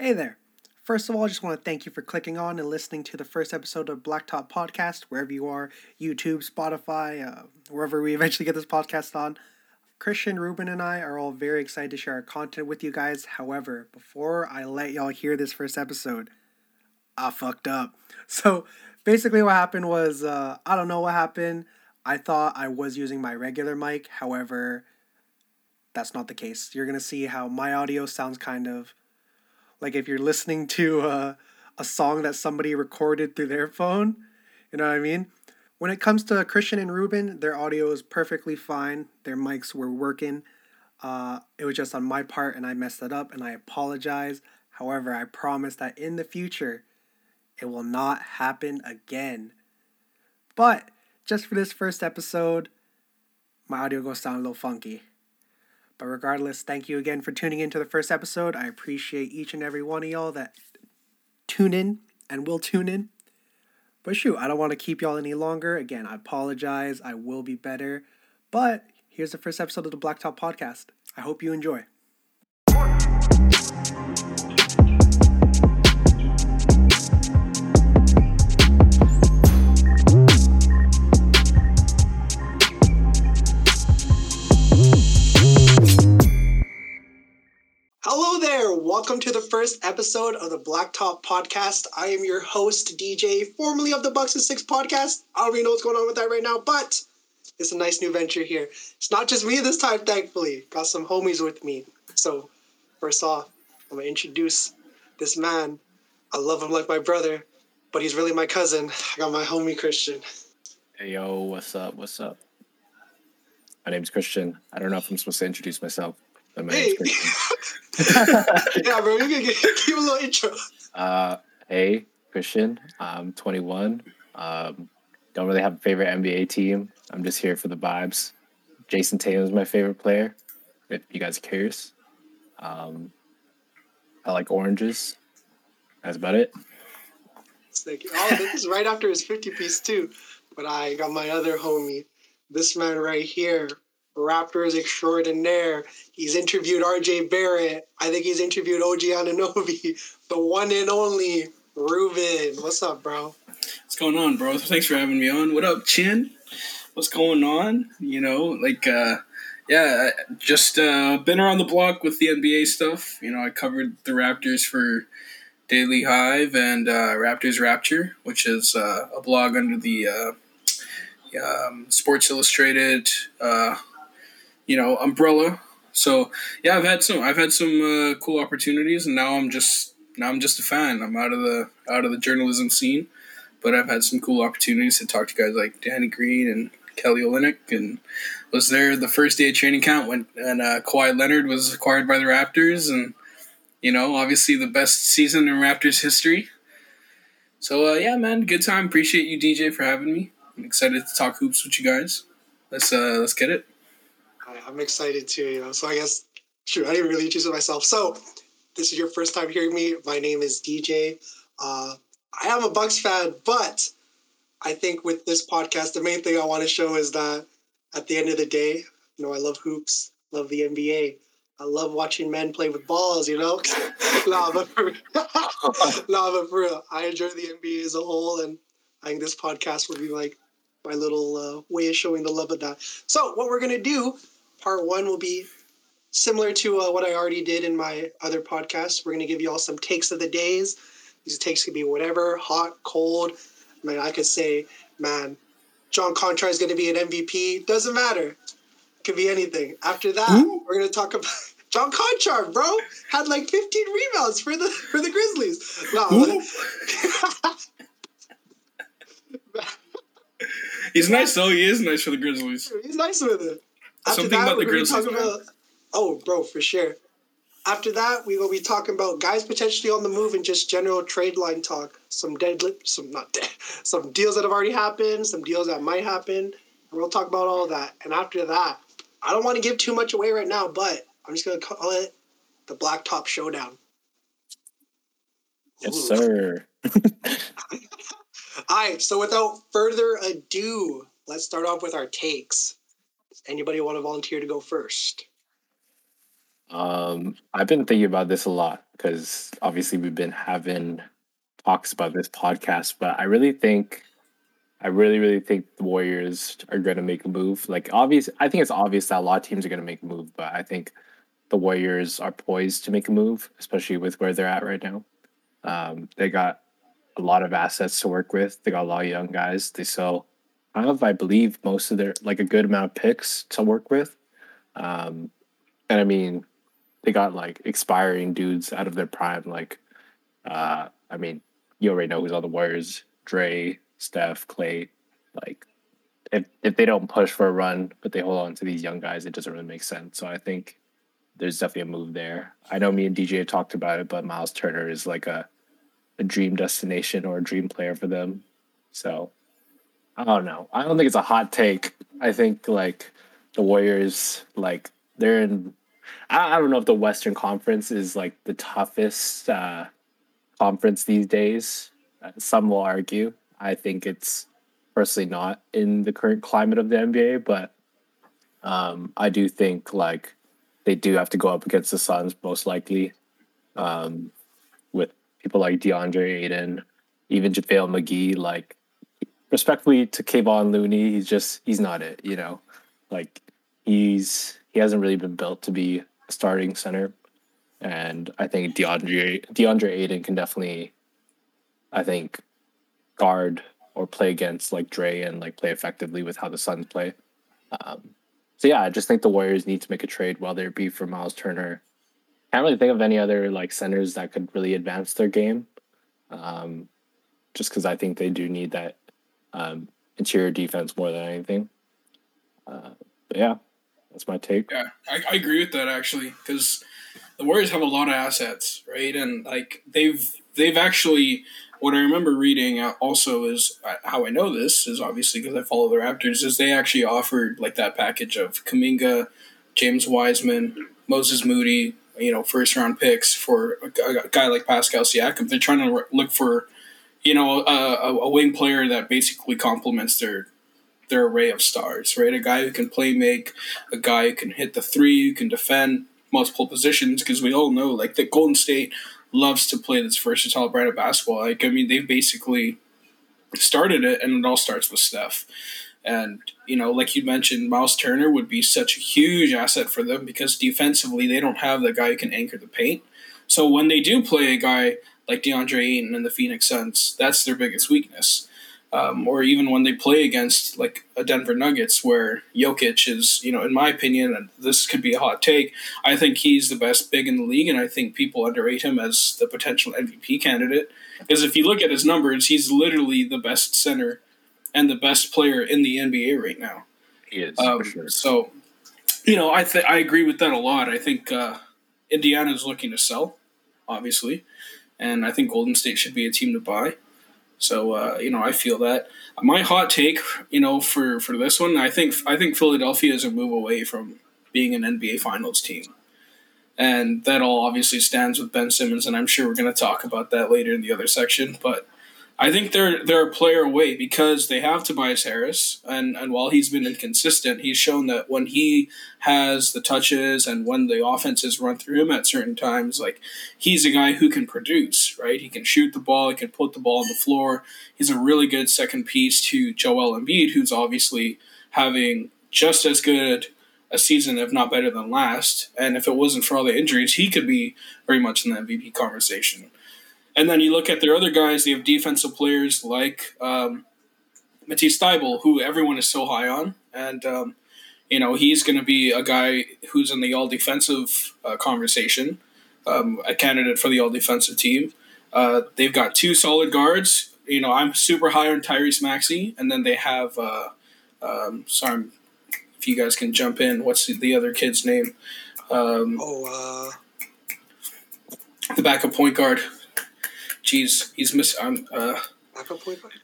Hey there. First of all, I just want to thank you for clicking on and listening to the first episode of Blacktop Podcast, wherever you are YouTube, Spotify, uh, wherever we eventually get this podcast on. Christian, Ruben, and I are all very excited to share our content with you guys. However, before I let y'all hear this first episode, I fucked up. So basically, what happened was uh, I don't know what happened. I thought I was using my regular mic. However, that's not the case. You're going to see how my audio sounds kind of like if you're listening to uh, a song that somebody recorded through their phone. You know what I mean? When it comes to Christian and Ruben, their audio is perfectly fine. Their mics were working. Uh, it was just on my part, and I messed it up, and I apologize. However, I promise that in the future, it will not happen again. But just for this first episode, my audio goes sound a little funky. But regardless, thank you again for tuning into the first episode. I appreciate each and every one of y'all that tune in and will tune in. But shoot, I don't want to keep y'all any longer. Again, I apologize. I will be better. But here's the first episode of the Blacktop Podcast. I hope you enjoy. Hello there. Welcome to the first episode of the Blacktop Podcast. I am your host, DJ, formerly of the Bucks and Six podcast. I don't really know what's going on with that right now, but it's a nice new venture here. It's not just me this time, thankfully. Got some homies with me. So, first off, I'm going to introduce this man. I love him like my brother, but he's really my cousin. I got my homie, Christian. Hey yo, what's up? What's up? My name's Christian. I don't know if I'm supposed to introduce myself. Hey. Christian. yeah, bro, you can give give a little intro. uh, hey, Christian. I'm 21. Um, don't really have a favorite NBA team. I'm just here for the vibes. Jayson Tatum is my favorite player. If you guys are curious, um, I like oranges. That's about it. Like, oh, this is right after his 50 piece, too. But I got my other homie, this man right here, Raptors extraordinaire. He's interviewed RJ Barrett. I think he's interviewed OG Anunoby, the one and only Ruben. What's up, bro? What's going on, bro? Thanks for having me on. What up, Chin? What's going on? You know, like, uh, yeah, just uh, been around the block with the NBA stuff. You know, I covered the Raptors for Daily Hive and uh, Raptors Rapture, which is uh, a blog under the uh, um, Sports Illustrated, uh, you know, umbrella. So yeah, I've had some, I've had some uh, cool opportunities, and now I'm just, now I'm just a fan. I'm out of the, out of the journalism scene but I've had some cool opportunities to talk to guys like Danny Green and Kelly Olynyk, and was there the first day of training camp when and uh, Kawhi Leonard was acquired by the Raptors, and you know obviously the best season in Raptors history. So uh, yeah, man, good time. Appreciate you, DJ, for having me. I'm excited to talk hoops with you guys. Let's uh, let's get it. I'm excited too, you know. So I guess, shoot, I didn't really introduce myself. So this is your first time hearing me. My name is DJ. Uh, I am a Bucks fan, but I think with this podcast, the main thing I want to show is that at the end of the day, you know, I love hoops, love the NBA. I love watching men play with balls, you know? nah, but for, nah, but for real, I enjoy the NBA as a whole, and I think this podcast will be like my little uh, way of showing the love of that. So, what we're going to do, part one will be similar to uh, what I already did in my other podcast. We're going to give you all some takes of the days. These takes could be whatever, hot, cold. I mean, I could say, man, John Konchar is going to be an MVP. Doesn't matter. Could be anything. After that, Who? we're going to talk about John Konchar, bro. Had like 15 rebounds for the for the Grizzlies. No? He's nice though. He is nice for the Grizzlies. He's nice with it. After Something about we're gonna Grizzlies, talk about- oh, bro, for sure. After that, we will be talking about guys potentially on the move and just general trade line talk. Some dead, some not dead, some deals that have already happened, some deals that might happen. And we'll talk about all of that. And after that, I don't want to give too much away right now, but I'm just gonna call it the Blacktop Showdown. Yes, Ooh. sir. All right, so without further ado, let's start off with our takes. Anybody want to volunteer to go first? Um, I've been thinking about this a lot because obviously we've been having talks about this podcast, but I really think, I really, really think the Warriors are going to make a move. Like, obvious, I think it's obvious that a lot of teams are going to make a move, but I think the Warriors are poised to make a move, especially with where they're at right now. Um, they got a lot of assets to work with. They got a lot of young guys. They sell, have, I believe, most of their like a good amount of picks to work with. Um, and I mean, they got like expiring dudes out of their prime. Like, uh, I mean, you already know who's on the Warriors: Dre, Steph, Clay. Like, if if they don't push for a run, but they hold on to these young guys, it doesn't really make sense. So I think there's definitely a move there. I know me and DJ have talked about it, but Miles Turner is like a a dream destination or a dream player for them. So I don't know. I don't think it's a hot take. I think like the Warriors, like they're in. I, I don't know if the Western Conference is like the toughest uh, conference these days. Uh, some will argue. I think it's personally not in the current climate of the NBA, but um, I do think like they do have to go up against the Suns most likely. Um, with people like DeAndre Ayton, even JaVale McGee, like respectfully to Kevon Looney, he's just he's not it, you know. Like he's he hasn't really been built to be a starting center. And I think DeAndre DeAndre Ayton can definitely I think guard or play against like Dre and like play effectively with how the Suns play. Um, so yeah, I just think the Warriors need to make a trade, whether it be for Miles Turner. I can't really think of any other like centers that could really advance their game. Um, just because I think they do need that um, interior defense more than anything. Uh, but yeah, that's my take. Yeah, I, I agree with that actually because the Warriors have a lot of assets, right? And like they've they've actually what I remember reading also is uh, how I know this is obviously because I follow the Raptors is they actually offered like that package of Kuminga, James Wiseman, Moses Moody, you know, first round picks for a, guy like Pascal Siakam. They're trying to look for, you know, a, a wing player that basically complements their their array of stars, right? A guy who can play make, a guy who can hit the three, who can defend multiple positions. Because we all know, like, that Golden State loves to play this versatile brand of basketball. Like, I mean, they basically started it, and it all starts with Steph. And, you know, like you mentioned, Miles Turner would be such a huge asset for them because defensively they don't have the guy who can anchor the paint. So when they do play a guy like DeAndre Ayton and the Phoenix Suns, that's their biggest weakness. Um, or even when they play against like a Denver Nuggets, where Jokic is, you know, in my opinion, and this could be a hot take, I think he's the best big in the league, and I think people underrate him as the potential MVP candidate. Because if you look at his numbers, he's literally the best center and the best player in the NBA right now. He is um, sure. So, you know, I th- I agree with that a lot. I think uh, Indiana is looking to sell, obviously, and I think Golden State should be a team to buy. So uh, you know, I feel that. My hot take, you know, for for this one, I think I think Philadelphia is a move away from being an NBA Finals team, and that all obviously stands with Ben Simmons, and I'm sure we're going to talk about that later in the other section. But I think they're they're a player away because they have Tobias Harris, and and while he's been inconsistent, he's shown that when he has the touches and when the offenses run through him at certain times, like he's a guy who can produce. Right, he can shoot the ball, he can put the ball on the floor. He's a really good second piece to Joel Embiid, who's obviously having just as good a season, if not better than last. And if it wasn't for all the injuries, he could be very much in the MVP conversation. And then you look at their other guys, they have defensive players like um, Matisse Thybulle, who everyone is so high on. And, um, you know, he's going to be a guy who's in the all defensive uh, conversation, um, a candidate for the all defensive team. Uh, they've got two solid guards. You know, I'm super high on Tyrese Maxey. And then they have, uh, um, sorry, if you guys can jump in, what's the, the other kid's name? Um, oh, uh, the backup point guard. Jeez, he's miss. I'm. Uh, Backup point guard.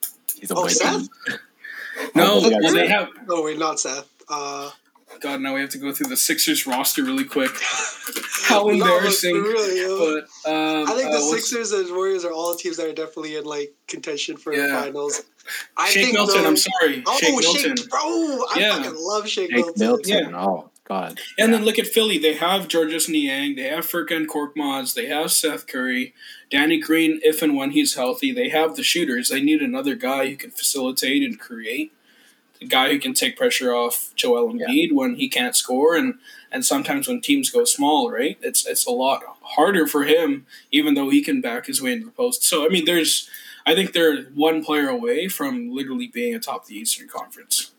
He's a Oh, white Seth? no, Oh, yeah, well, they Seth. have. No, wait, not Seth. Uh, God, now we have to go through the Sixers roster really quick. How no, embarrassing! really, uh, But um, I think the uh, Sixers and Warriors are all teams that are definitely in like contention for Yeah. the finals. I Shake think Milton. though- I'm sorry, Oh, Shake Shake, Milton. bro! I Yeah. fucking love Shake, Jake Milton. Milton. Yeah. Oh, God. And Yeah. then look at Philly. They have Georges Niang. They have Furkan Korkmaz. They have Seth Curry. Danny Green, if and when he's healthy. They have the shooters. They need another guy who can facilitate and create. The guy who can take pressure off Joel Yeah. Embiid when he can't score, and and sometimes when teams go small, right? It's it's a lot harder for him, even though he can back his way into the post. So I mean, there's. I think they're one player away from literally being atop the Eastern Conference.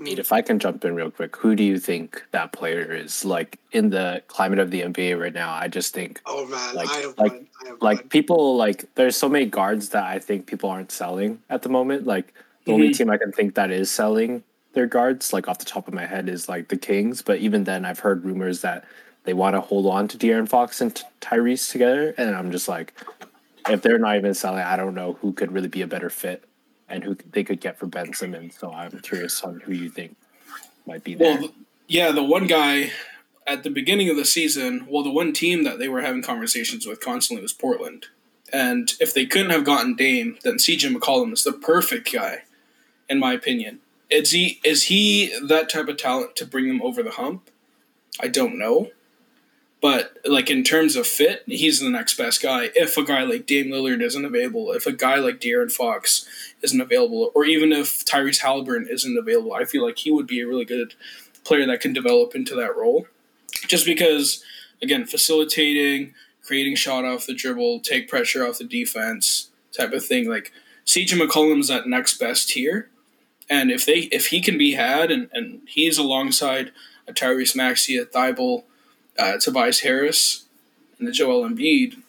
Nate, if I can jump in real quick, who do you think that player is? Like in the climate of the NBA right now, I just think Oh man, Like- I have like- one. I have like one. people like there's so many guards that I think people aren't selling at the moment. Like the only Mhm. team I can think that is selling their guards, like off the top of my head, is like the Kings. But even then, I've heard rumors that they want to hold on to De'Aaron Fox and T- Tyrese together, and I'm just like, if they're not even selling, I don't know who could really be a better fit and who they could get for Ben Simmons. So I'm curious on who you think might be there. Well, yeah, the one guy at the beginning of the season, well, the one team that they were having conversations with constantly was Portland. And if they couldn't have gotten Dame, then CJ McCollum is the perfect guy, in my opinion. Is he is he that type of talent to bring them over the hump? I don't know. But like in terms of fit, he's the next best guy. If a guy like Dame Lillard isn't available, if a guy like De'Aaron Fox isn't available, or even if Tyrese Halliburton isn't available, I feel like he would be a really good player that can develop into that role. Just because, again, facilitating, creating shot off the dribble, take pressure off the defense, type of thing. Like CJ McCollum's that next best tier, and if they if he can be had, and, and he's alongside a Tyrese Maxey, a Thibault, uh, Tobias Harris, and the Joel Embiid,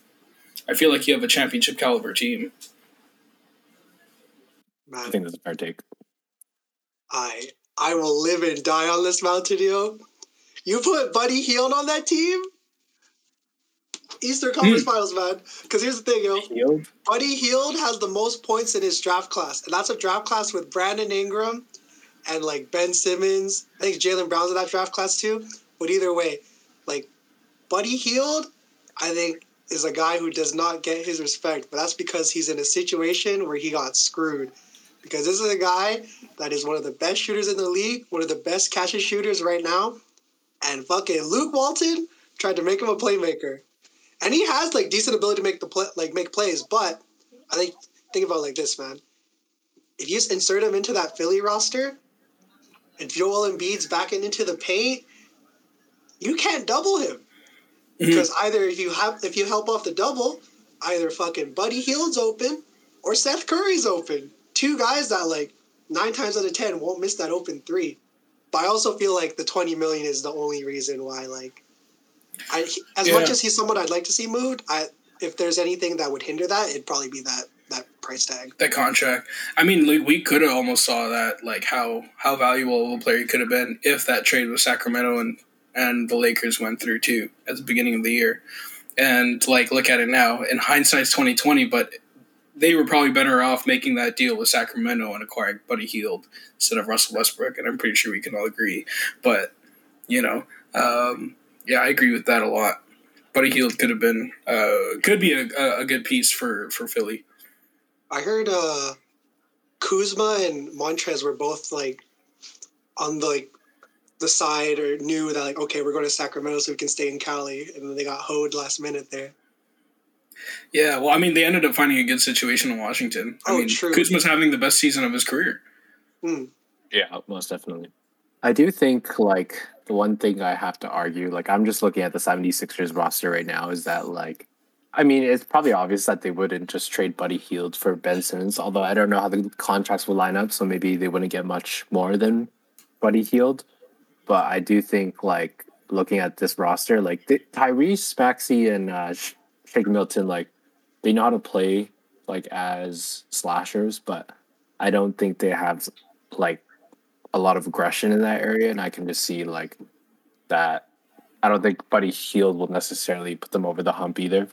I feel like you have a championship caliber team. I think that's a fair take. I I will live and die on this mountain, yo. You put Buddy Hield on that team? Eastern Conference Hmm. Finals, man. Because here's the thing, yo. Field? Buddy Hield has the most points in his draft class, and that's a draft class with Brandon Ingram and like Ben Simmons. I think Jaylen Brown's in that draft class too. But either way, like Buddy Hield, I think is a guy who does not get his respect, but that's because he's in a situation where he got screwed. Because this is a guy that is one of the best shooters in the league, one of the best catch and shooters right now, and fucking Luke Walton tried to make him a playmaker and he has like decent ability to make the play, like make plays. But I think think about like this, man. If you just insert him into that Philly roster, and Joel Embiid's backing into the paint, you can't double him mm-hmm. because either if you have if you help off the double, either fucking Buddy Hield's open or Seth Curry's open. Two guys that like nine times out of ten won't miss that open three. But I also feel like the twenty million is the only reason why like I as much as he's someone I'd like to see moved, I if there's anything that would hinder that, it'd probably be that that price tag. that contract. I mean, like, we could have almost saw that, like how how valuable of a player he could have been if that trade with Sacramento and and the Lakers went through too at the beginning of the year. And like, look at it now. In hindsight's twenty twenty, but they were probably better off making that deal with Sacramento and acquiring Buddy Hield instead of Russell Westbrook. And I'm pretty sure we can all agree. But you know, um, yeah, I agree with that a lot. Buddy Hield could have been uh, could be a, a, good piece for for Philly. I heard uh Kuzma and Montrez were both like on the like the side or knew that like okay we're going to Sacramento so we can stay in Cali and then they got hoed last minute there. Yeah, well, I mean, they ended up finding a good situation in Washington. I Oh, mean, true. Kuzma's having the best season of his career. Hmm. Yeah, most definitely. I do think like the one thing I have to argue, like I'm just looking at the 76ers roster right now, is that like I mean, it's probably obvious that they wouldn't just trade Buddy Hield for Ben Simmons, although I don't know how the contracts would line up, so maybe they wouldn't get much more than Buddy Hield. But I do think like looking at this roster, like the, Tyrese, Maxey, and uh, Shake Milton, like they know how to play like as slashers, but I don't think they have like a lot of aggression in that area, and I can just see like that. I don't think Buddy Shield will necessarily put them over the hump either.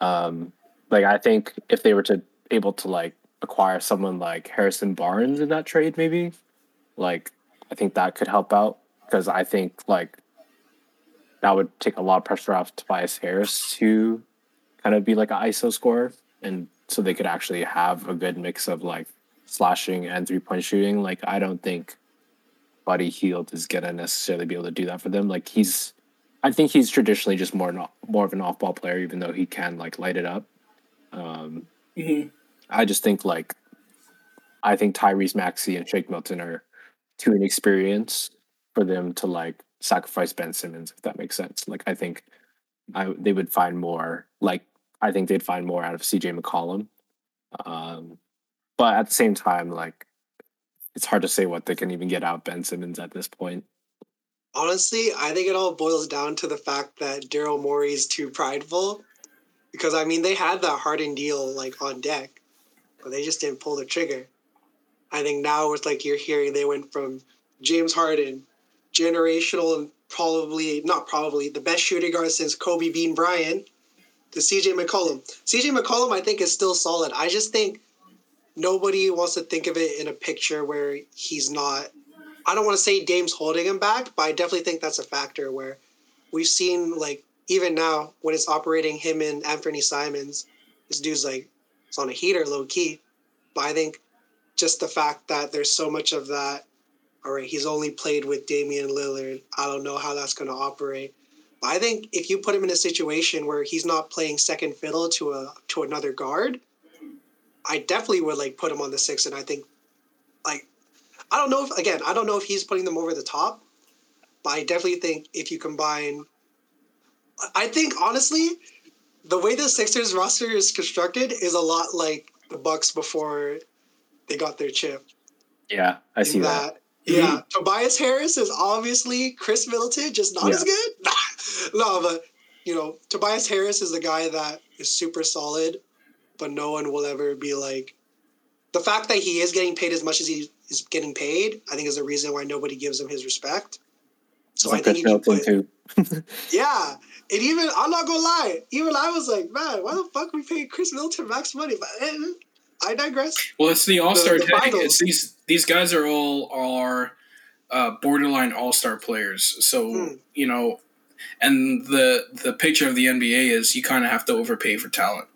Um, like I think if they were to able to like acquire someone like Harrison Barnes in that trade, maybe like I think that could help out because I think like that would take a lot of pressure off Tobias Harris to kind of be like an ISO scorer, and so they could actually have a good mix of like slashing and three point shooting. Like I don't think Buddy Hield is gonna necessarily be able to do that for them. Like he's, I think he's traditionally just more an, more of an off ball player, even though he can like light it up. Um, Mhm. I just think like, I think Tyrese Maxey and Shake Milton are too inexperienced for them to like sacrifice Ben Simmons, if that makes sense. Like I think I they would find more like I think they'd find more out of CJ McCollum. Um, but at the same time, like it's hard to say what they can even get out of Ben Simmons at this point. Honestly, I think it all boils down to the fact that Daryl Morey is too prideful. Because I mean, they had that Harden deal like on deck, but they just didn't pull the trigger. I think now it's like you're hearing they went from James Harden, generational and probably not probably the best shooting guard since Kobe Bean Bryant, to CJ McCollum. CJ McCollum, I think, is still solid. I just think nobody wants to think of it in a picture where he's not. I don't want to say Dame's holding him back, but I definitely think that's a factor where we've seen like even now when it's operating him and Anthony Simons, this dude's like it's on a heater low key. But I think just the fact that there's so much of that. All right, he's only played with Damian Lillard. I don't know how that's going to operate. But I think if you put him in a situation where he's not playing second fiddle to a to another guard, I definitely would like put him on the six. And I think, like, I don't know if again, I don't know if he's putting them over the top, but I definitely think if you combine, I think honestly, the way the Sixers roster is constructed is a lot like the Bucks before they got their chip. Yeah, I see in that. Yeah, Tobias Harris is obviously Khris Middleton, just not as good. no, but you know, Tobias Harris is the guy that is super solid, but no one will ever be like. The fact that he is getting paid as much as he is getting paid, I think, is the reason why nobody gives him his respect. So I think if put, too. yeah, and even I'm not gonna lie, even I was like, man, why the fuck we paying Khris Middleton max money? But eh, I digress. Well, it's the All Star tag. finals. It's these these guys are all are uh, borderline All Star players. So Hmm. you know, and the the picture of the NBA is you kind of have to overpay for talent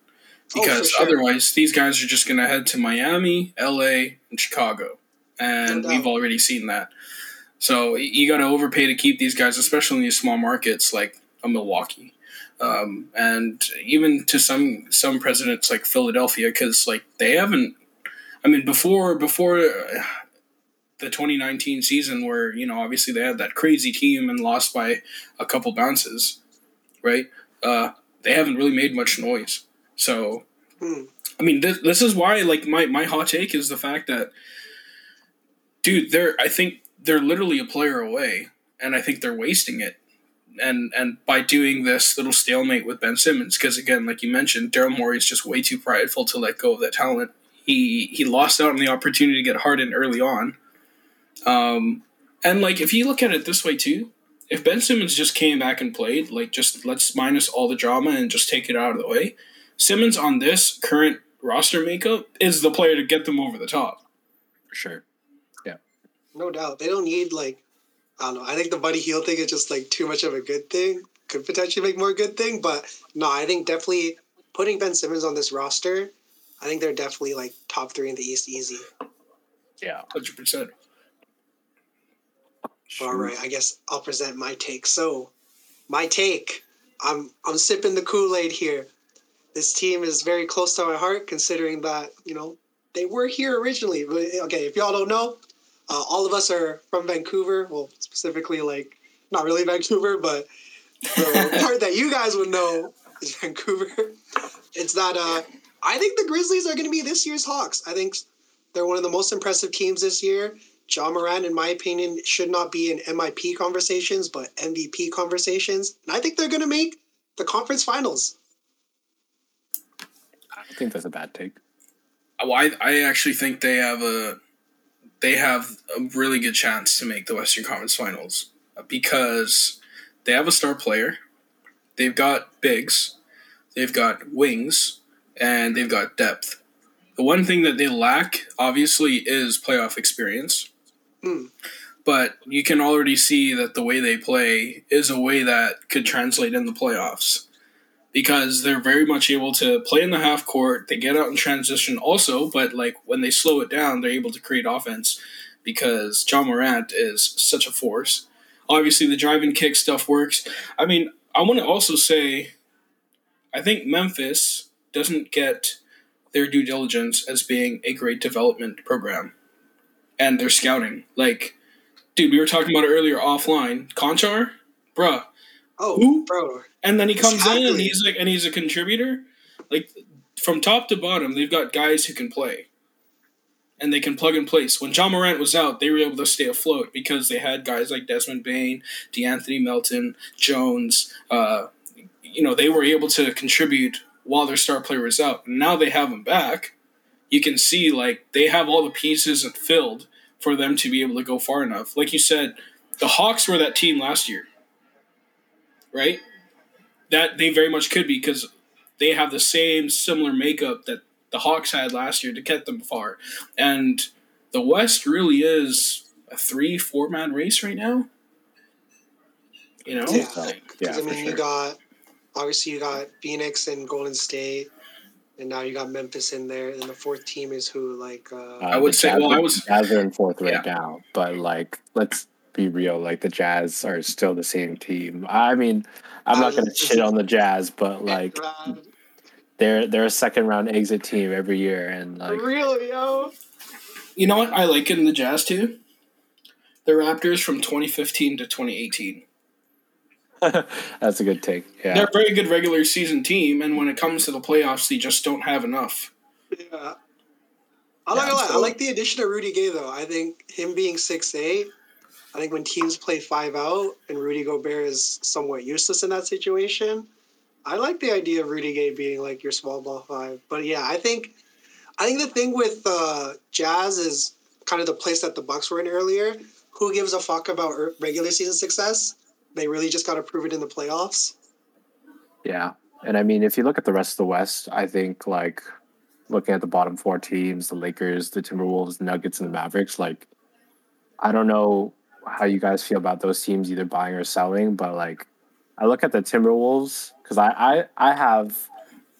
Oh, for because sure. otherwise these guys are just going to head to Miami, L.A., and Chicago, and No we've already seen that. So you got to overpay to keep these guys, especially in these small markets like a Milwaukee. Um, and even to some some presidents like Philadelphia, because like they haven't. I mean, before before uh, the 2019 season, where you know obviously they had that crazy team and lost by a couple bounces, right? Uh, they haven't really made much noise. So, Hmm. I mean, this, this is why like my my hot take is the fact that, dude, they're I think they're literally a player away, and I think they're wasting it and and by doing this little stalemate with Ben Simmons, because again, like you mentioned, Daryl Morey is just way too prideful to let go of that talent. He he lost out on the opportunity to get Harden early on. Um, and like if you look at it this way too, if Ben Simmons just came back and played, like just let's minus all the drama and just take it out of the way. Simmons on this current roster makeup is the player to get them over the top. For sure. Yeah no doubt. They don't need like I don't know. I think the Buddy Hield thing is just like too much of a good thing. Could potentially make more good thing, but no, I think definitely putting Ben Simmons on this roster, I think they're definitely like top three in the East easy. Yeah. Hundred percent. All right, I guess I'll present my take. So, my take, I'm I'm sipping the Kool Aid here. This team is very close to my heart, considering that you know they were here originally. But okay, if y'all don't know, uh, all of us are from Vancouver. Well, specifically, like not really Vancouver, but the part that you guys would know is Vancouver. It's that uh, I think the Grizzlies are going to be this year's Hawks. I think they're one of the most impressive teams this year. Ja Morant, in my opinion, should not be in MIP conversations, but MVP conversations. And I think they're going to make the conference finals. I don't think that's a bad take. Well, I, I actually think they have a they have a really good chance to make the Western Conference Finals because they have a star player, they've got bigs, they've got wings, and they've got depth. The one thing that they lack, obviously, is playoff experience. Hmm. But you can already see that the way they play is a way that could translate in the playoffs because they're very much able to play in the half court. They get out in transition also, but like when they slow it down, they're able to create offense. because Ja Morant is such a force. Obviously, the drive and kick stuff works. I mean, I want to also say, I think Memphis doesn't get their due diligence as being a great development program and their scouting. Like, dude, we were talking about it earlier offline. Konchar, bruh. Oh, Who? bro. And then he comes in and he's like, and he's a contributor. Like, from top to bottom, they've got guys who can play. And they can plug and place. When Ja Morant was out, they were able to stay afloat because they had guys like Desmond Bane, De'Anthony Melton, Jones. Uh, you know, they were able to contribute while their star player was out. Now they have him back. You can see, like, they have all the pieces filled for them to be able to go far enough. Like you said, the Hawks were that team last year, right? That they very much could be because they have the same similar makeup that the Hawks had last year to get them far. And the West really is a three, four man race right now. You know? Yeah. So, yeah, I mean, sure. you got obviously you got Phoenix and Golden State, and now you got Memphis in there. And the fourth team is who? Like, uh, Uh, I would say- Jazz well, I was- Jazz are in fourth right Yeah. now, but like, let's be real. Like, the Jazz are still the same team. I mean, I'm not gonna shit on the Jazz, but like, they're they're a second round exit team every year, and like, really, yo. You know what I like in the Jazz too? The Raptors from 2015 to 2018. that's a good take. Yeah, They're a very good regular season team, and when it comes to the playoffs, they just don't have enough. Yeah. I'm not Yeah, gonna lie. I like the addition of Rudy Gay though. I think him being six eight. I think when teams play five out and Rudy Gobert is somewhat useless in that situation, I like the idea of Rudy Gay being like your small ball five. But yeah, I think I think the thing with uh, Jazz is kind of the place that the Bucks were in earlier. Who gives a fuck about er- regular season success? They really just got to prove it in the playoffs. yeah. And I mean, if you look at the rest of the West, I think like looking at the bottom four teams, the Lakers, the Timberwolves, Nuggets, and the Mavericks, like, I don't know how you guys feel about those teams either buying or selling, but like, I look at the Timberwolves because I, I I have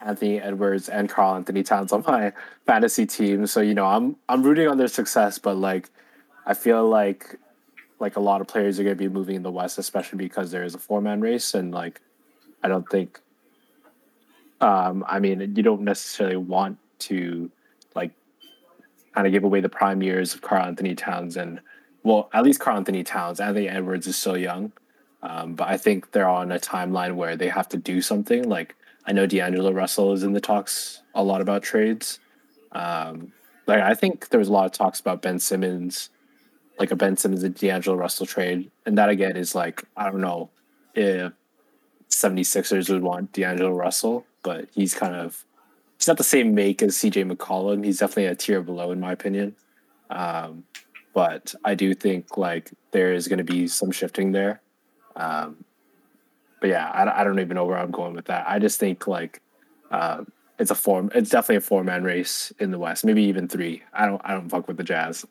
Anthony Edwards and Karl-Anthony Towns on my fantasy team, so you know I'm I'm rooting on their success, but like, I feel like like a lot of players are going to be moving in the West, especially because there is a four man race, and like, I don't think. Um, I mean, you don't necessarily want to like kind of give away the prime years of Karl-Anthony Towns and well, at least Karl-Anthony Towns. Anthony Edwards is still young, um, but I think they're on a timeline where they have to do something. Like I know D'Angelo Russell is in the talks a lot about trades. Um, like I think there was a lot of talks about Ben Simmons, like a Ben Simmons and D'Angelo Russell trade, and that again is like I don't know if 76ers would want D'Angelo Russell, but he's kind of he's not the same make as CJ McCollum. He's definitely a tier below in my opinion. Um, but I do think like there is going to be some shifting there. Um, but yeah, I, I don't even know where I'm going with that. I just think like uh, it's a form. It's definitely a four man race in the West, maybe even three. I don't I don't fuck with the Jazz.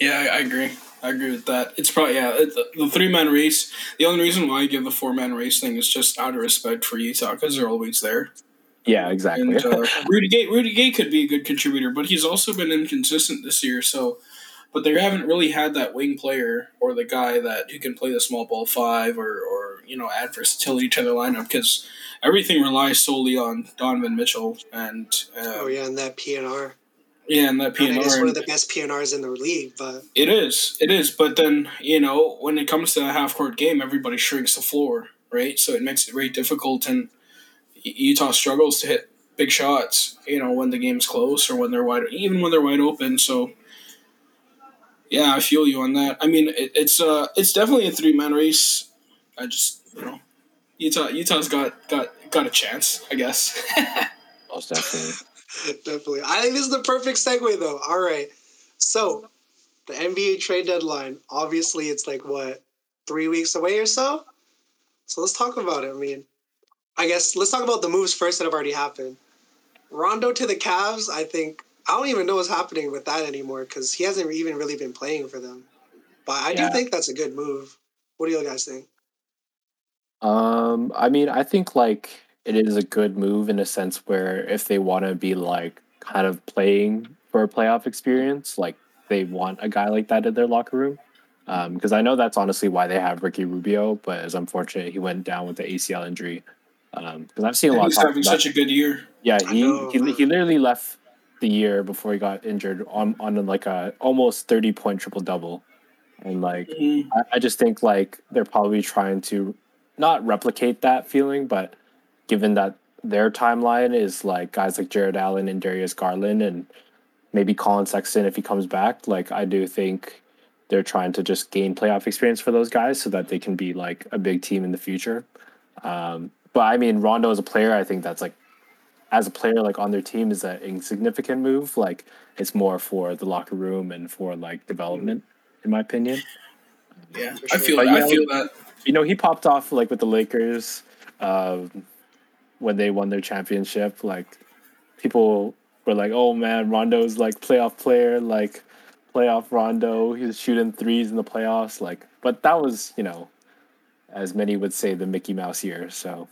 Yeah, I, I agree. I agree with that. It's probably yeah the, the three man race. The only reason why I give the four man race thing is just out of respect for Utah because they're always there. Yeah, exactly. And uh, Rudy Gay, Rudy Gay could be a good contributor, but he's also been inconsistent this year. So, but they haven't really had that wing player or the guy that who can play the small ball five or or you know add versatility to their lineup because everything relies solely on Donovan Mitchell and uh, Oh yeah, and that PNR. yeah, and that I think it's PNR. one of the best PNRs in the league, but It is. It is. But then, you know, when it comes to a half court game, everybody shrinks the floor, right? So it makes it very difficult. And U- Utah struggles to hit big shots, you know, when the game's close or when they're wide, even when they're wide open. So, yeah, I feel you on that. I mean, it, it's uh, it's definitely a three man race. I just, you know, Utah Utah's got got got a chance, I guess. Most definitely. definitely. I think this is the perfect segue though. All right. So the NBA trade deadline, obviously it's like what, three weeks away or so? So let's talk about it. I mean, I guess let's talk about the moves first that have already happened. Rondo to the Cavs, I think I don't even know what's happening with that anymore because he hasn't even really been playing for them. But I Yeah. do think that's a good move. What do you guys think? Um, I mean, I think like it is a good move in a sense where if they want to be like kind of playing for a playoff experience, like they want a guy like that in their locker room. Because um, I know that's honestly why they have Ricky Rubio, but it's unfortunate he went down with the ACL injury. Because um, I've seen a lot. He's having such a good year. Yeah, he, he he literally left the year before he got injured on on like a almost thirty point triple double, and like mm-hmm. I, I just think like they're probably trying to not replicate that feeling, but given that their timeline is like guys like Jarrett Allen and Darius Garland and maybe Collin Sexton if he comes back, like I do think they're trying to just gain playoff experience for those guys so that they can be like a big team in the future. Um, but I mean, Rondo as a player, I think that's like as a player like on their team is an insignificant move. Like it's more for the locker room and for like development, in my opinion. Yeah, I feel but, I feel that. You know, he popped off like with the Lakers um, when they won their championship. Like people were like, "Oh man, Rondo's like playoff player, like playoff Rondo. He was shooting threes in the playoffs." Like, but that was you know, as many would say, the Mickey Mouse year. So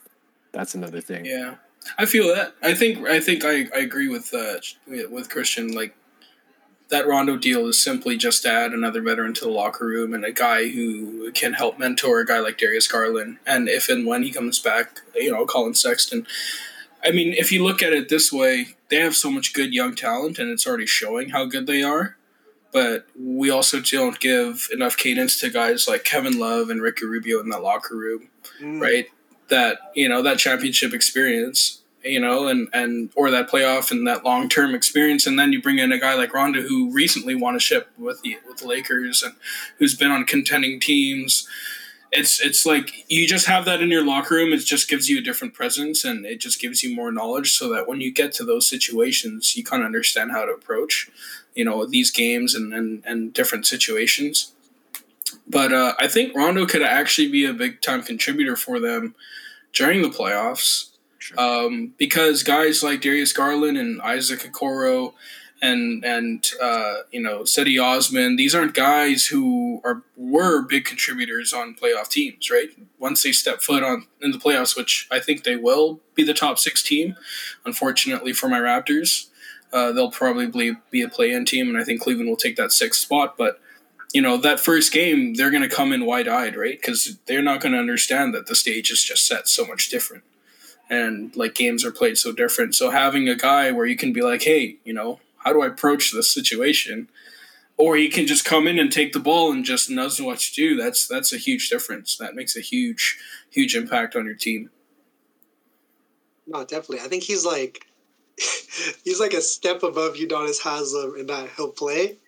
that's another thing. Yeah. I feel that. I think I think I, I agree with uh, with Christian. Like that Rondo deal is simply just to add another veteran to the locker room and a guy who can help mentor a guy like Darius Garland. And if and when he comes back, you know, Collin Sexton. I mean, if you look at it this way, they have so much good young talent, and it's already showing how good they are. But we also don't give enough cadence to guys like Kevin Love and Ricky Rubio in that locker room, mm. right? That you know that championship experience you know and and or that playoff and that long term experience. And then you bring in a guy like Rondo who recently won a ship with the with the Lakers and who's been on contending teams. It's it's like you just have that in your locker room. It just gives you a different presence and it just gives you more knowledge so that when you get to those situations you kind of understand how to approach you know these games and and, and different situations. But uh, I think Rondo could actually be a big time contributor for them during the playoffs. Sure. Um, because guys like Darius Garland and Isaac Okoro and and uh, you know Cedi Osman, these aren't guys who are were big contributors on playoff teams, right? Once they step foot on in the playoffs, which I think they will be the top six team. Unfortunately for my Raptors, uh, they'll probably be a play-in team, and I think Cleveland will take that sixth spot. But you know that first game they're going to come in wide-eyed right? Because they're not going to understand that the stage is just set so much different. And like games are played so different. So having a guy where you can be like hey you know how do i approach this situation? Or he can just come in and take the ball and just knows what to do. That's that's a huge difference. That makes a huge huge impact on your team. No definitely. I think he's like he's like a step above Udonis Haslem in that he'll play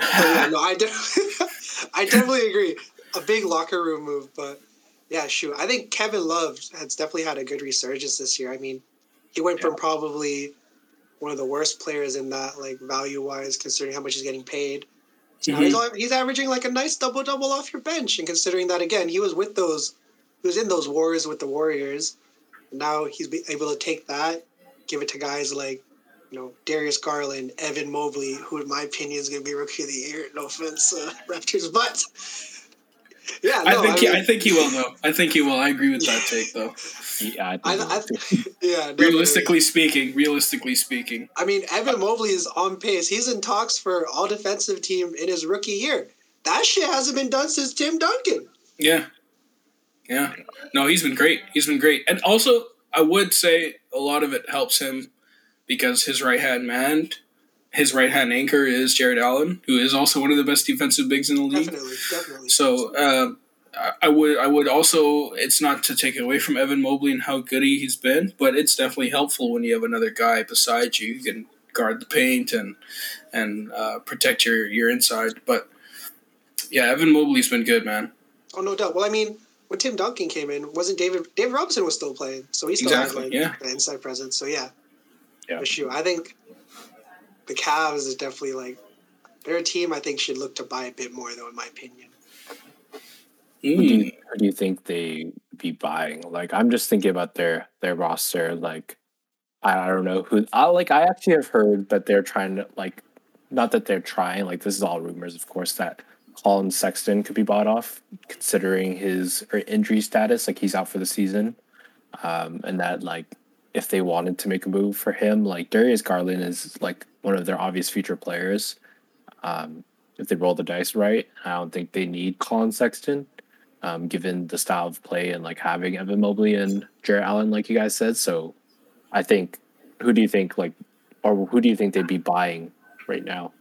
yeah, no, I, de- I definitely agree. A big locker room move, but yeah, shoot. I think Kevin Love has definitely had a good resurgence this year. I mean, he went yeah. from probably one of the worst players in that, like value wise, considering how much he's getting paid. Mm-hmm. He's, he's averaging like a nice double double off your bench, and considering that again, he was with those, he was in those wars with the Warriors. And Now he's able to take that, give it to guys like you know, Darius Garland, Evan Mobley, who in my opinion is going to be rookie of the year. No offense, uh, Raptors, but yeah, no, I think I, mean, he, I think he will though. I think he will. I agree with that take though. Yeah, I, I, yeah. Realistically speaking, realistically speaking, I mean, Evan Mobley is on pace. He's in talks for all defensive team in his rookie year. That shit hasn't been done since Tim Duncan. Yeah, yeah. No, he's been great. He's been great, and also I would say a lot of it helps him because his right hand man, his right hand anchor is Jarrett Allen, who is also one of the best defensive bigs in the league. Definitely, definitely. So uh, I would I would also it's not to take away from Evan Mobley and how good he, he's been, but it's definitely helpful when you have another guy beside you who can guard the paint and and uh, protect your your inside. But yeah, Evan Mobley's been good, man. Oh no doubt. Well, I mean, when Tim Duncan came in, wasn't David David Robinson was still playing, so he still exactly, had like yeah. the inside presence. So yeah, yeah. issue. I think the Cavs is definitely like they're a team I think should look to buy a bit more though, in my opinion. Mm. Who, do you, who do you think they be buying? Like I'm just thinking about their their roster. Like I, I don't know who. I like. I actually have heard that they're trying to like, not that they're trying. Like this is all rumors, of course. That Collin Sexton could be bought off, considering his injury status. Like he's out for the season, um, and that like if they wanted to make a move for him. Like Darius Garland is like one of their obvious future players. Um, if they roll the dice right, I don't think they need Collin Sexton, um, given the style of play and like having Evan Mobley and Jarrett Allen, like you guys said. So, I think who do you think like, or who do you think they'd be buying right now?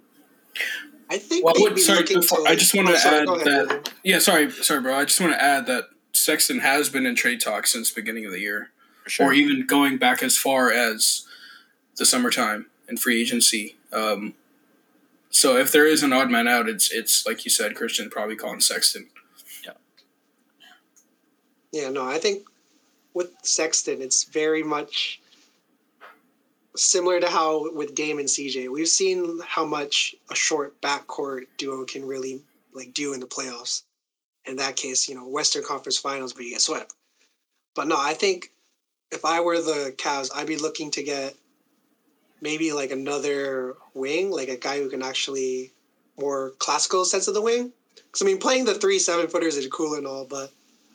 I think. Well, they'd be sorry, looking before, to, I just want to oh, add ahead, that. Dylan. Yeah, sorry, sorry, bro. I just want to add that Sexton has been in trade talks since beginning of the year, For or even going back as far as the summertime and free agency. Um, so if there is an odd man out, it's it's like you said, Christian probably Collin Sexton. Yeah, no, I think with Sexton, it's very much similar to how with Dame and CJ. We've seen how much a short backcourt duo can really like do in the playoffs. In that case, you know, Western Conference Finals, but you get swept. But no, I think if I were the Cavs, I'd be looking to get maybe like another wing, like a guy who can actually more classical sense of the wing. Because I mean, playing the three seven footers is cool and all, but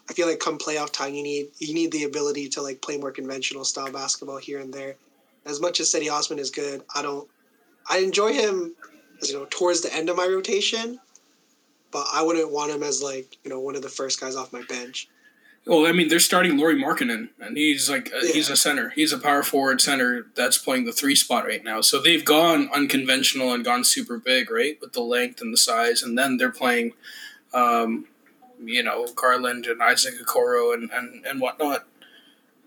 I feel like come playoff time, you need you need the ability to like play more conventional style basketball here and there. As much as Cedi Osman is good, I don't. I enjoy him, as you know, towards the end of my rotation, but I wouldn't want him as like you know one of the first guys off my bench. Well, I mean, they're starting Lauri Markkanen, and he's like uh, he's a center. He's a power forward center that's playing the three spot right now. So they've gone unconventional and gone super big, right, with the length and the size, and then they're playing, um, you know, Garland and Isaac Okoro and and and whatnot.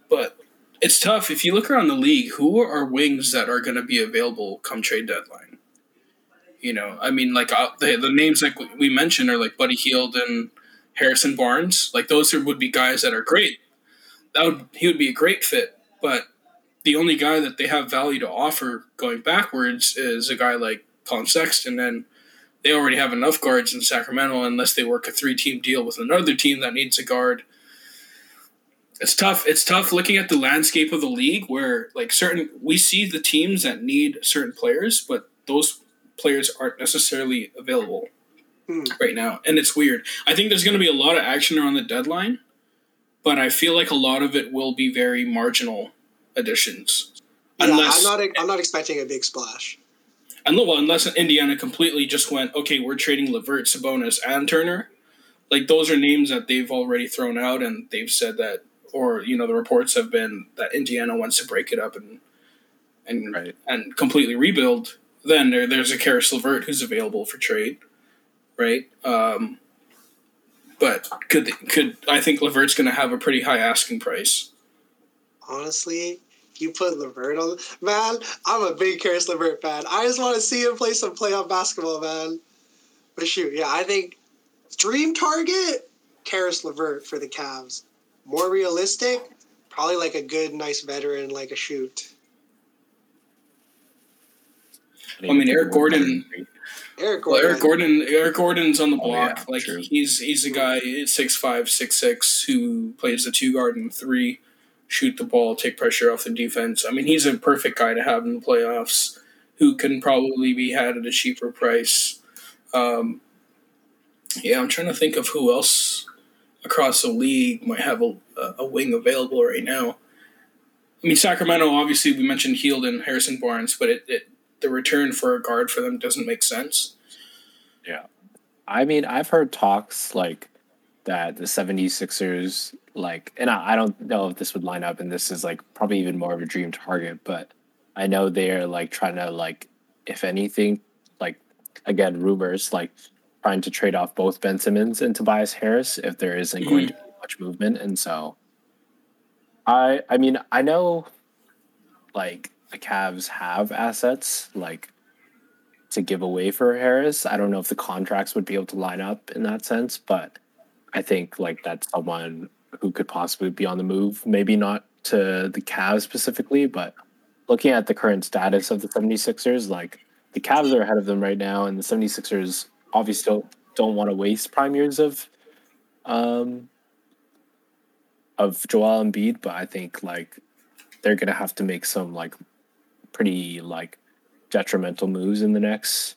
But it's tough if you look around the league. Who are wings that are going to be available come trade deadline? You know, I mean, like uh, the the names like we mentioned are like Buddy Hield and Harrison Barnes. Like those would be guys that are great. That would he would be a great fit. But the only guy that they have value to offer going backwards is a guy like Collin Sexton, and they already have enough guards in Sacramento unless they work a three team deal with another team that needs a guard. It's tough. It's tough looking at the landscape of the league where like certain we see the teams that need certain players, but those players aren't necessarily available Hmm. right now, and it's weird. I think there's going to be a lot of action around the deadline, but I feel like a lot of it will be very marginal additions. Yeah, Unless, I'm not. I'm not expecting a big splash. unless, well, unless Indiana completely just went, okay, we're trading LeVert, Sabonis, and Turner. Like those are names that they've already thrown out, and they've said that, or you know, the reports have been that Indiana wants to break it up and and Right. and completely rebuild. Then there, there's a Caris LeVert who's available for trade, right? Um, but could could I think LeVert's going to have a pretty high asking price? Honestly, you put LeVert on, man, I'm a big Caris LeVert fan. I just want to see him play some playoff basketball, man. But shoot, yeah, I think dream target Caris LeVert for the Cavs. More realistic, probably like a good, nice veteran like a shoot. I mean, Eric Gordon- Eric Well, Gordon. Eric Gordon, Eric Gordon's on the Oh, block. yeah, like true. he's he's a guy six five, six six who plays the two guard and three, shoot the ball, take pressure off the defense. I mean, he's a perfect guy to have in the playoffs. Who can probably be had at a cheaper price. Um, yeah, I'm trying to think of who else across the league might have a, a wing available right now. I mean, Sacramento. Obviously, we mentioned Hield and Harrison Barnes, but it, it the return for a guard for them doesn't make sense. Yeah. I mean, I've heard talks like that the 76ers, like, and I, I don't know if this would line up, and this is like probably even more of a dream target, but I know they're like trying to, like, if anything, like, again, rumors, like, trying to trade off both Ben Simmons and Tobias Harris if there isn't going to be mm-hmm. much movement. And so I, I mean, I know like the Cavs have assets, like, to give away for Harris. I don't know if the contracts would be able to line up in that sense, but I think like that's someone who could possibly be on the move. Maybe not to the Cavs specifically, but looking at the current status of the 76ers, like the Cavs are ahead of them right now, and the 76ers obviously don't, don't want to waste prime years of um of Joel Embiid, but I think like they're gonna have to make some like pretty like detrimental moves in the next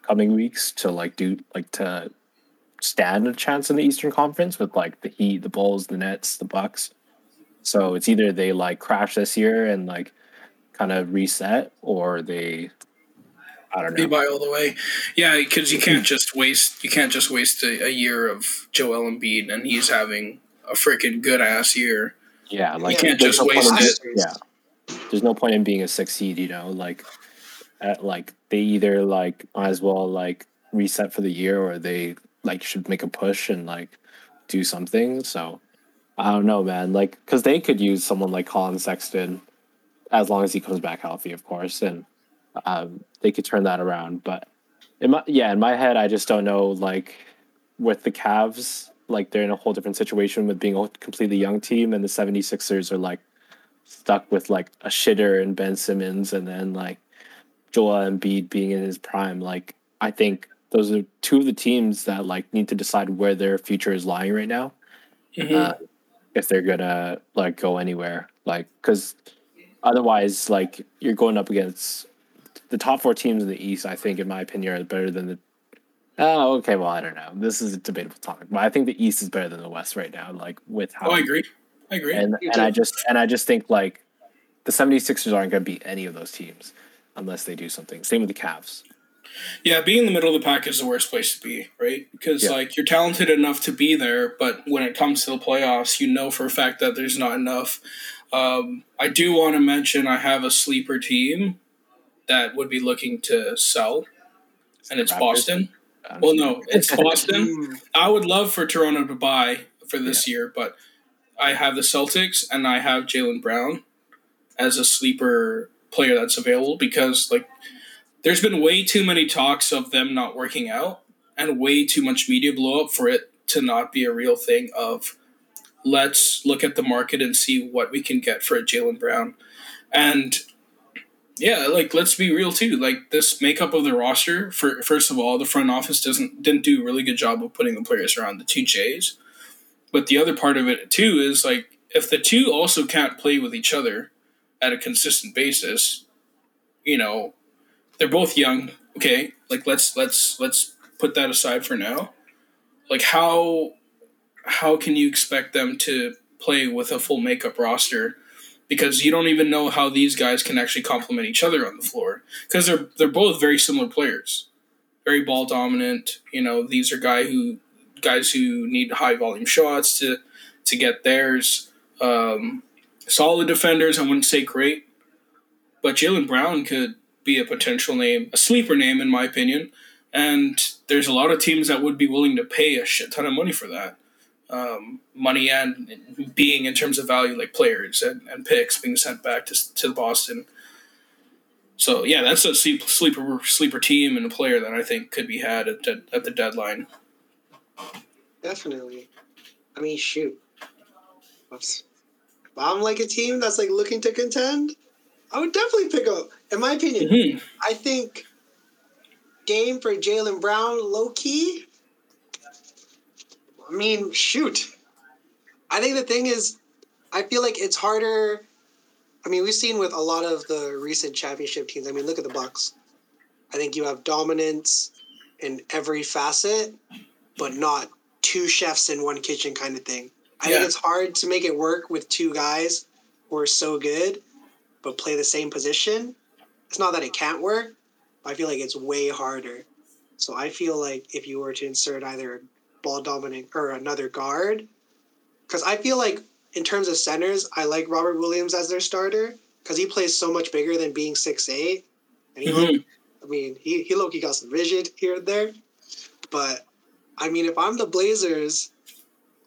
coming weeks to like do like to stand a chance in the Eastern Conference with like the Heat, the Bulls, the Nets, the Bucks. So it's either they like crash this year and like kind of reset, or they I don't know. know. buy all the way. Yeah, because you can't just waste you can't just waste a, a year of Joel Embiid and he's having a freaking good ass year. Yeah, like You can't just waste it. Yeah, there's no point in being a six seed. You know, like, at, like they either like might as well like reset for the year or they like should make a push and like do something. So I don't know, man. Like, because they could use someone like Collin Sexton as long as he comes back healthy, of course, and um, they could turn that around. But in my yeah, in my head, I just don't know. Like with the Cavs, like they're in a whole different situation with being a completely young team, and the 76ers are like stuck with like a shitter and Ben Simmons, and then like Joel Embiid being in his prime. Like I think those are two of the teams that like need to decide where their future is lying right now Mhm. uh, if they're gonna like go anywhere like because otherwise like you're going up against the top four teams in the east i think in my opinion are better than the oh okay well i don't know this is a debatable topic but i think the east is better than the west right now like with how oh, I agree. I agree. and and i just and i just think like the 76ers aren't going to beat any of those teams unless they do something same with the Cavs. Yeah, being in the middle of the pack is the worst place to be, right? Because Yeah. like you're talented enough to be there, but when it comes to the playoffs, you know for a fact that there's not enough. Um, I do want to mention I have a sleeper team that would be looking to sell, and it's Raptors? Boston. Um, Well, no, it's Boston. I would love for Toronto to buy for this year, but I have the Celtics and I have Jaylen Brown as a sleeper player that's available because like there's been way too many talks of them not working out and way too much media blow up for it to not be a real thing of let's look at the market and see what we can get for a Jaylen Brown. And yeah, like let's be real too. Like this makeup of the roster, for first of all, the front office doesn't didn't do a really good job of putting the players around the two J's. But the other part of it too is like if the two also can't play with each other at a consistent basis, you know, they're both young. Okay, like let's let's let's put that aside for now. Like how how can you expect them to play with a full makeup roster because you don't even know how these guys can actually complement each other on the floor because they're they're both very similar players very ball dominant you know these are guy who guys who need high volume shots to to get theirs um, solid defenders i wouldn't say great but jaylen brown could be a potential name a sleeper name in my opinion and there's a lot of teams that would be willing to pay a shit ton of money for that um, money and being in terms of value, like players and, and picks being sent back to, to Boston. So yeah, that's a sleeper sleeper team and a player that I think could be had at, at, at the deadline. Definitely. I mean, shoot. Whoops. If I'm like a team that's like looking to contend, I would definitely pick up. In my opinion, Mhm. I think game for Jaylen Brown, low key. I mean, shoot. I think the thing is, I feel like it's harder. I mean, we've seen with a lot of the recent championship teams. I mean, look at the Bucks. I think you have dominance in every facet, but not two chefs in one kitchen kind of thing. I Yeah. think it's hard to make it work with two guys who are so good, but play the same position. It's not that it can't work. I feel like it's way harder. So I feel like if you were to insert either a ball dominant or another guard, because I feel like in terms of centers, I like Robert Williams as their starter because he plays so much bigger than being six eight, and he, Mhm. I mean, he he low key got some vision here and there, but I mean, if I'm the Blazers,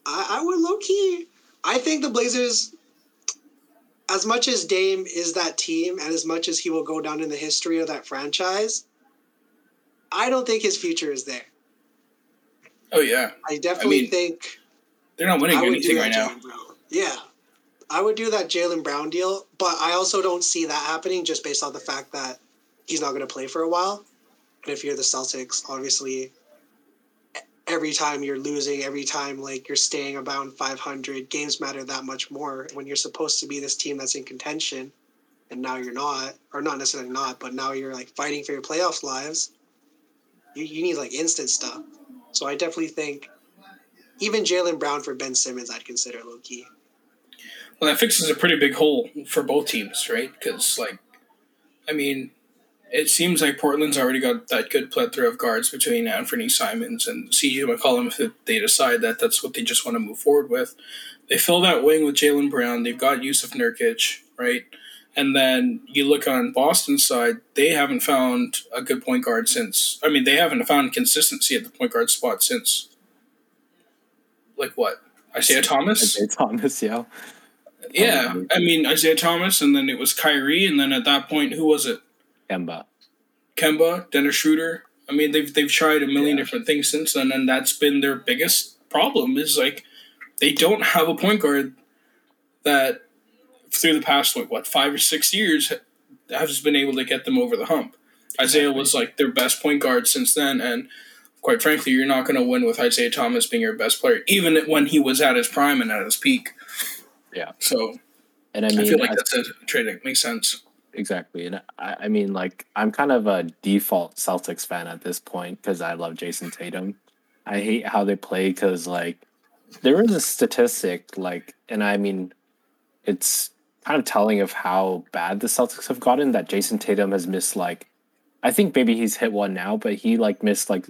I, I would low key. I think the Blazers, as much as Dame is that team, and as much as he will go down in the history of that franchise, I don't think his future is there. Oh yeah, I definitely mean, think they're not winning I anything right now. Yeah. I would do that Jaylen Brown deal, but I also don't see that happening just based on the fact that he's not going to play for a while. And if you're the Celtics, obviously, every time you're losing, every time like you're staying around 500, games matter that much more. When you're supposed to be this team that's in contention, and now you're not, or not necessarily not, but now you're like fighting for your playoffs lives. You, you need like instant stuff. So I definitely think even Jaylen Brown for Ben Simmons, I'd consider low key. Well, that fixes a pretty big hole for both teams, right? Because like, I mean, it seems like Portland's already got that good plethora of guards between Anfernee Simons and CJ McCollum if they decide that that's what they just want to move forward with. They fill that wing with Jaylen Brown. They've got Jusuf Nurkic, right? And then you look on Boston's side, they haven't found a good point guard since. I mean, they haven't found consistency at the point guard spot since. Like what? Isaiah Thomas? Isaiah Thomas, yeah. Yeah. Um, I mean, Isaiah Thomas, and then it was Kyrie, and then at that point, who was it? Kemba. Kemba, Dennis Schroeder. I mean, they've they've tried a million yeah. different things since then, and that's been their biggest problem. Is like they don't have a point guard that through the past like what five or six years has been able to get them over the hump. Isaiah was like their best point guard since then, and quite frankly, you're not going to win with Isaiah Thomas being your best player, even when he was at his prime and at his peak. Yeah. So, and I mean, I feel like I, that's a trade that makes sense. Exactly, and I, I mean, like, I'm kind of a default Celtics fan at this point because I love Jayson Tatum. I hate how they play because, like, there is a statistic, like, and I mean, it's kind of telling of how bad the Celtics have gotten that Jayson Tatum has missed like I think maybe he's hit one now, but he like missed like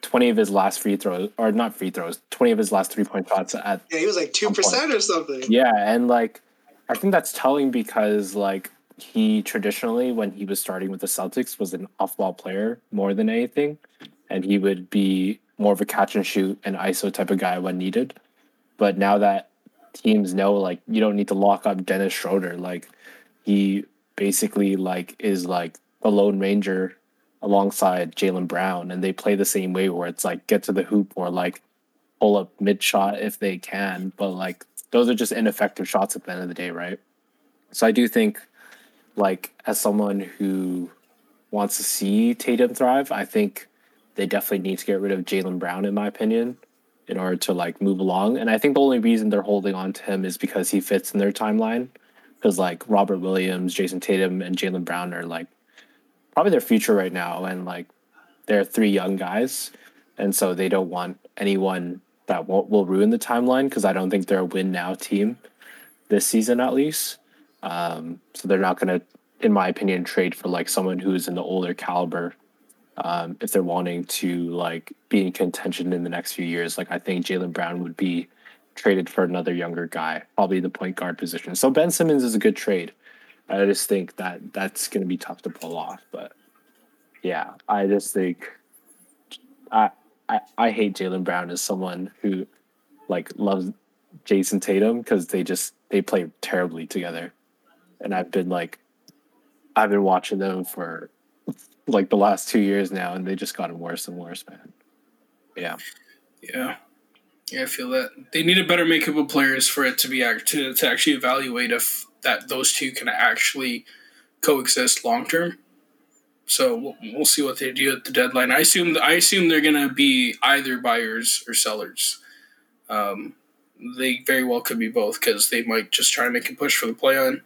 twenty of his last free throws or not free throws, twenty of his last three point shots at Yeah, he was like two percent or something. Yeah, and like I think that's telling because like he traditionally when he was starting with the Celtics was an off ball player more than anything. And he would be more of a catch and shoot and ISO type of guy when needed. But now that teams know like you don't need to lock up Dennis Schroeder. Like he basically like is like the Lone Ranger alongside Jaylen Brown, and they play the same way where it's like get to the hoop or like pull up mid shot if they can, but like those are just ineffective shots at the end of the day, right? So I do think, like as someone who wants to see Tatum thrive, I think they definitely need to get rid of Jaylen Brown, in my opinion in order to like move along. And I think the only reason they're holding on to him is because he fits in their timeline. Because like Robert Williams, Jayson Tatum, and Jaylen Brown are like probably their future right now, and like they're three young guys, and so they don't want anyone that will will ruin the timeline. Because I don't think they're a win now team this season at least. Um, so they're not going to, in my opinion, trade for like someone who's in the older caliber um, if they're wanting to like be in contention in the next few years. Like I think Jaylen Brown would be traded for another younger guy, probably the point guard position. So Ben Simmons is a good trade. I just think that that's going to be tough to pull off. But yeah, I just think I I, I hate Jaylen Brown as someone who like loves Jayson Tatum because they just they play terribly together, and I've been like I've been watching them for like the last two years now, and they just gotten worse and worse, man. Yeah. Yeah. Yeah, I feel that they need a better makeup of players for it to be to to actually evaluate if that those two can actually coexist long term. So we'll, we'll see what they do at the deadline. I assume I assume they're gonna be either buyers or sellers. Um, they very well could be both because they might just try and make a push for the play on.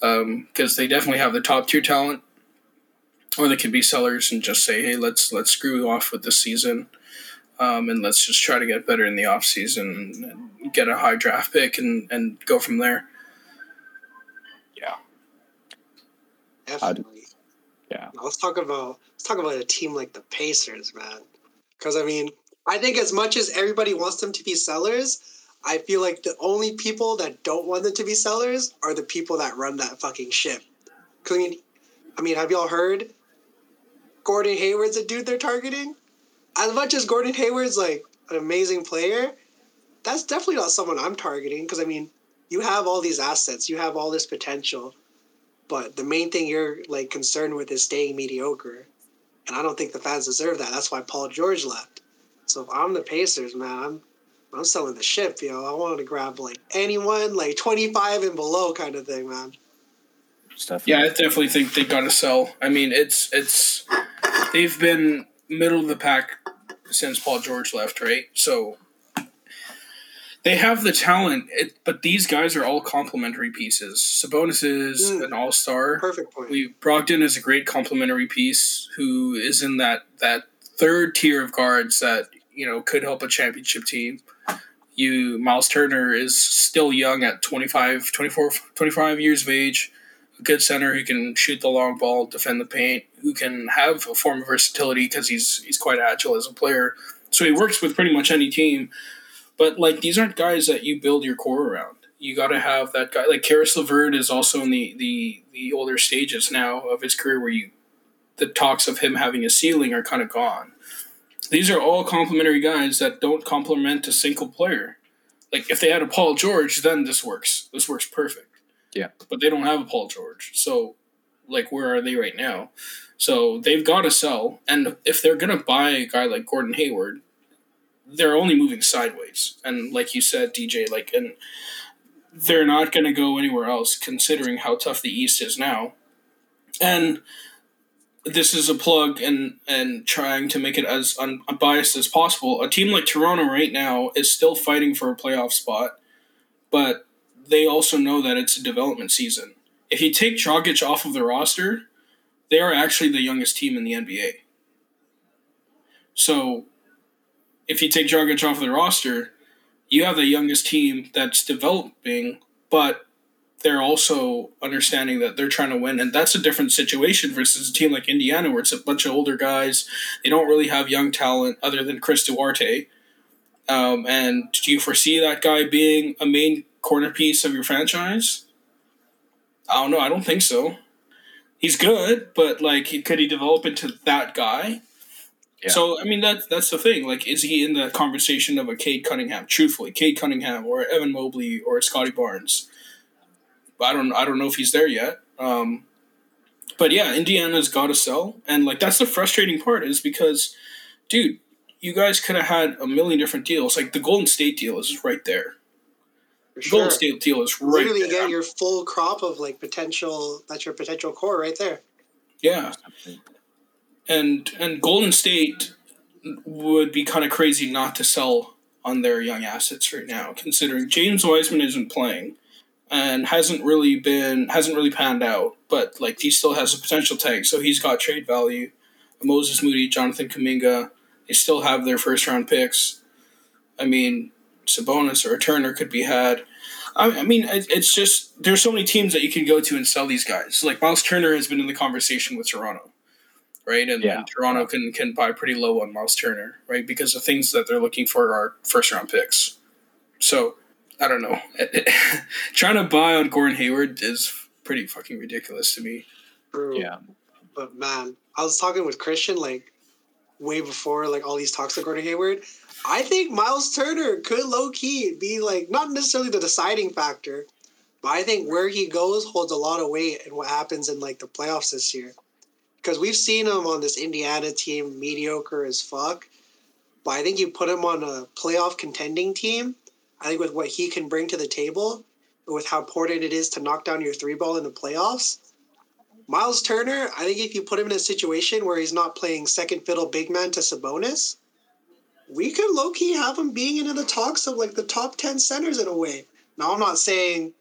Because um, they definitely have the top tier talent, or they could be sellers and just say, "Hey, let's let's screw off with this season, um, and let's just try to get better in the off season and get a high draft pick and and go from there." Yeah. Definitely. yeah. Now let's talk about let's talk about a team like the Pacers, man. Because I mean, I think as much as everybody wants them to be sellers, I feel like the only people that don't want them to be sellers are the people that run that fucking ship. Cause I mean, I mean, have y'all heard Gordon Hayward's a dude they're targeting. As much as Gordon Hayward's like an amazing player, that's definitely not someone I'm targeting because I mean, you have all these assets, you have all this potential, but the main thing you're like concerned with is staying mediocre. And I don't think the fans deserve that. That's why Paul George left. So if I'm the Pacers, man, I'm I'm selling the ship, yo. I wanted to grab like anyone like 25 and below kind of thing, man. Stuff. Yeah, I definitely think they got to sell. I mean, it's it's they've been middle of the pack since Paul George left, right? So they have the talent, it, but these guys are all complementary pieces. Sabonis is mm, an all star. Perfect point. We Brogdon is a great complementary piece who is in that that third tier of guards that you know could help a championship team. You Myles Turner is still young at 25, 24, 25 years of age. a good center who can shoot the long ball, defend the paint, who can have a form of versatility because he's he's quite agile as a player. So he works with pretty much any team. But like these aren't guys that you build your core around. You got to have that guy. Like Caris LeVert is also in the the the older stages now of his career where you the talks of him having a ceiling are kind of gone. These are all complementary guys that don't complement a single player. Like if they had a Paul George, then this works. This works perfect. Yeah. But they don't have a Paul George. So like where are they right now? So they've got to sell. And if they're gonna buy a guy like Gordon Hayward, they're only moving sideways. And like you said, DJ, like and they're not gonna go anywhere else considering how tough the East is now. And this is a plug and and trying to make it as unbiased as possible. A team like Toronto right now is still fighting for a playoff spot, but they also know that it's a development season. If you take Dragic off of the roster, they are actually the youngest team in the NBA. So, if you take Dragic off of the roster, you have the youngest team that's developing, but they're also understanding that they're trying to win, and that's a different situation versus a team like Indiana, where it's a bunch of older guys. They don't really have young talent other than Chris Duarte. Um, and do you foresee that guy being a main corner piece of your franchise? I don't know. I don't think so. He's good, but like, could he develop into that guy? Yeah. So I mean that's that's the thing. Like, is he in the conversation of a Cade Cunningham? Truthfully, Cade Cunningham or Evan Mobley or Scottie Barnes. I don't I don't know if he's there yet. Um, but yeah, Indiana's got to sell, and like that's the frustrating part is because, dude, you guys could have had a million different deals. Like the Golden State deal is right there. Sure. Golden State deal is right Literally, there. get your full crop of like potential. That's your potential core right there. Yeah, and and Golden State would be kind of crazy not to sell on their young assets right now, considering James Wiseman isn't playing and hasn't really been hasn't really panned out, but like he still has a potential tag, so he's got trade value. Moses Moody, Jonathan Kuminga, they still have their first round picks. I mean, Sabonis or a Turner could be had. I, I mean, it's just there's so many teams that you can go to and sell these guys. Like Myles Turner has been in the conversation with Toronto, right? And, yeah. and Toronto can can buy pretty low on Myles Turner, right? Because the things that they're looking for are first round picks. So I don't know. Trying to buy on Gordon Hayward is pretty fucking ridiculous to me. True. Yeah. But man, I was talking with Christian like way before like all these talks of Gordon Hayward. I think Myles Turner could low key be like not necessarily the deciding factor, but I think where he goes holds a lot of weight in what happens in like the playoffs this year. Because we've seen him on this Indiana team mediocre as fuck. But I think you put him on a playoff contending team, I think with what he can bring to the table, with how important it is to knock down your three ball in the playoffs, Myles Turner, I think if you put him in a situation where he's not playing second fiddle big man to Sabonis, we could low key have him being into the talks of like the top 10 centers in a way. Now, I'm not saying,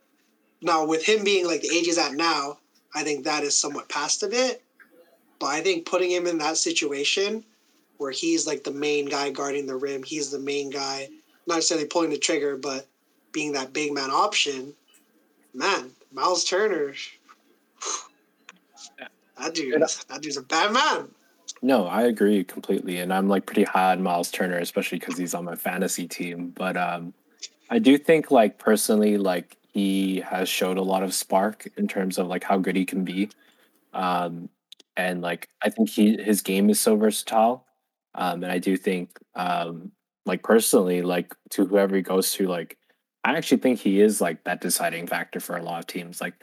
now with him being like the age he's at now, I think that is somewhat past a bit. But I think putting him in that situation where he's like the main guy guarding the rim, he's the main guy not necessarily pulling the trigger, but being that big man option, man, Myles Turner, that dude, that dude's a bad man. No, I agree completely, and I'm like pretty high on Myles Turner, especially because he's on my fantasy team. But um, I do think, like personally, like he has showed a lot of spark in terms of like how good he can be, um, and like I think he his game is so versatile, um, and I do think um, like personally, like to whoever he goes to, like I actually think he is like that deciding factor for a lot of teams. Like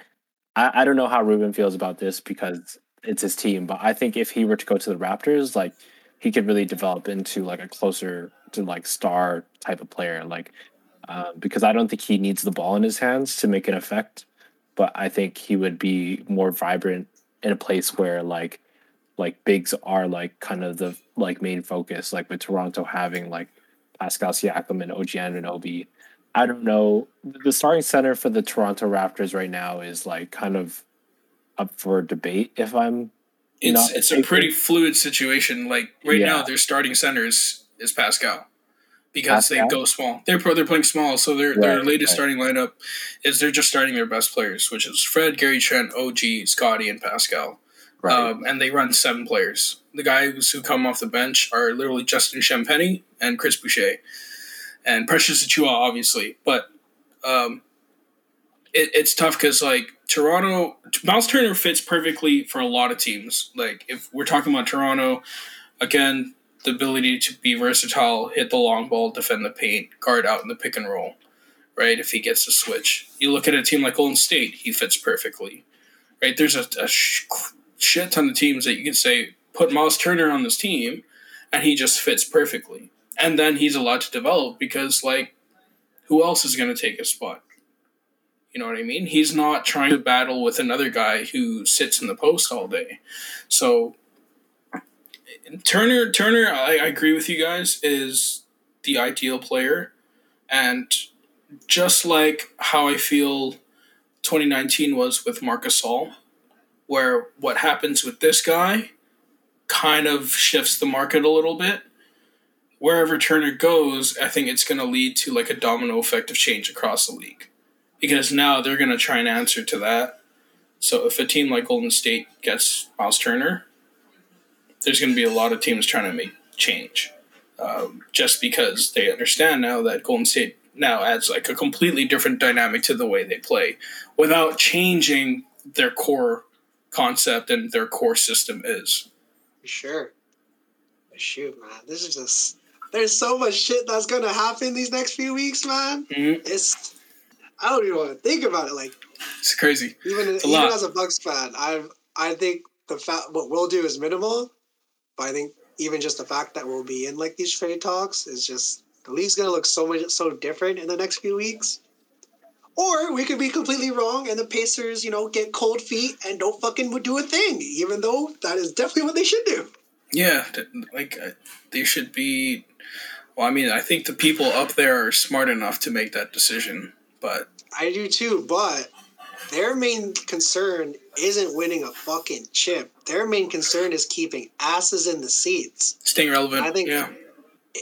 I, I don't know how Ruben feels about this because it's his team, but I think if he were to go to the Raptors, like he could really develop into like a closer to like star type of player. Like uh, because I don't think he needs the ball in his hands to make an effect, but I think he would be more vibrant in a place where like like bigs are like kind of the like main focus, like with Toronto having like Pascal Siakam and OG Anunoby. I don't know. The starting center for the Toronto Raptors right now is like kind of up for debate. If I'm, it's it's a pretty fluid situation. Like right yeah. now, their starting center is, is Pascal. because they go small. They're pro- they're playing small, so their their latest right. starting lineup is they're just starting their best players, which is Fred, Gary Trent, OG, Scottie, and Pascal. Right. Um, and they run seven players. The guys who come off the bench are literally Justin Champagnie and Chris Boucher, and Precious Achiuwa, obviously. But um, it, it's tough because like Toronto, Myles Turner fits perfectly for a lot of teams. Like if we're talking about Toronto, again, the ability to be versatile, hit the long ball, defend the paint, guard out in the pick and roll, right? If he gets to switch, you look at a team like Golden State, he fits perfectly, right? There's a, a sh- shit ton of teams that you can say put Myles Turner on this team, and he just fits perfectly, and then he's allowed to develop because like, who else is going to take his spot? You know what I mean? He's not trying to battle with another guy who sits in the post all day. So Turner, Turner, I, I agree with you guys, is the ideal player, and just like how I feel 2019 was with Marcus Gasol, where what happens with this guy kind of shifts the market a little bit. Wherever Turner goes, I think it's going to lead to like a domino effect of change across the league, because now they're going to try and answer to that. So if a team like Golden State gets Myles Turner, there's going to be a lot of teams trying to make change, um, just because they understand now that Golden State now adds like a completely different dynamic to the way they play, without changing their core concept and their core system is. For sure. Shoot, man, this is just. There's so much shit that's gonna happen these next few weeks, man. Mhm. It's. I don't even want to think about it. Like It's crazy. even a even as a Bucks fan, I I think the fact what we'll do is minimal, but I think even just the fact that we'll be in like these trade talks is just the league's gonna look so much so different in the next few weeks. Or we could be completely wrong, and the Pacers, you know, get cold feet and don't fucking do a thing, even though that is definitely what they should do. Yeah, like uh, they should be. Well, I mean, I think the people up there are smart enough to make that decision, but I do too, but their main concern isn't winning a fucking chip. Their main concern is keeping asses in the seats. staying relevant. I think- yeah,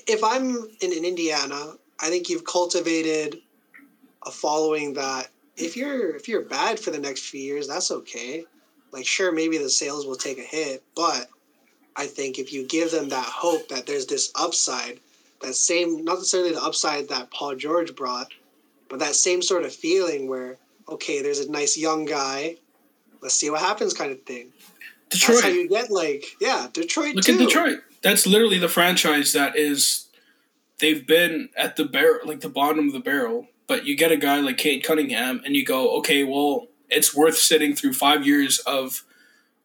If I'm in, in Indiana, I think you've cultivated a following that if you're if you're bad for the next few years, that's okay. Like sure, maybe the sales will take a hit, but I think if you give them that hope that there's this upside, that same not necessarily the upside that Paul George brought, but that same sort of feeling where okay, there's a nice young guy, let's see what happens kind of thing. That's how Detroit. you get like yeah, Detroit Look too. at Detroit. That's literally the franchise that is. They've been at the barrel, like the bottom of the barrel. But you get a guy like Cade Cunningham, and you go, okay, well, it's worth sitting through five years of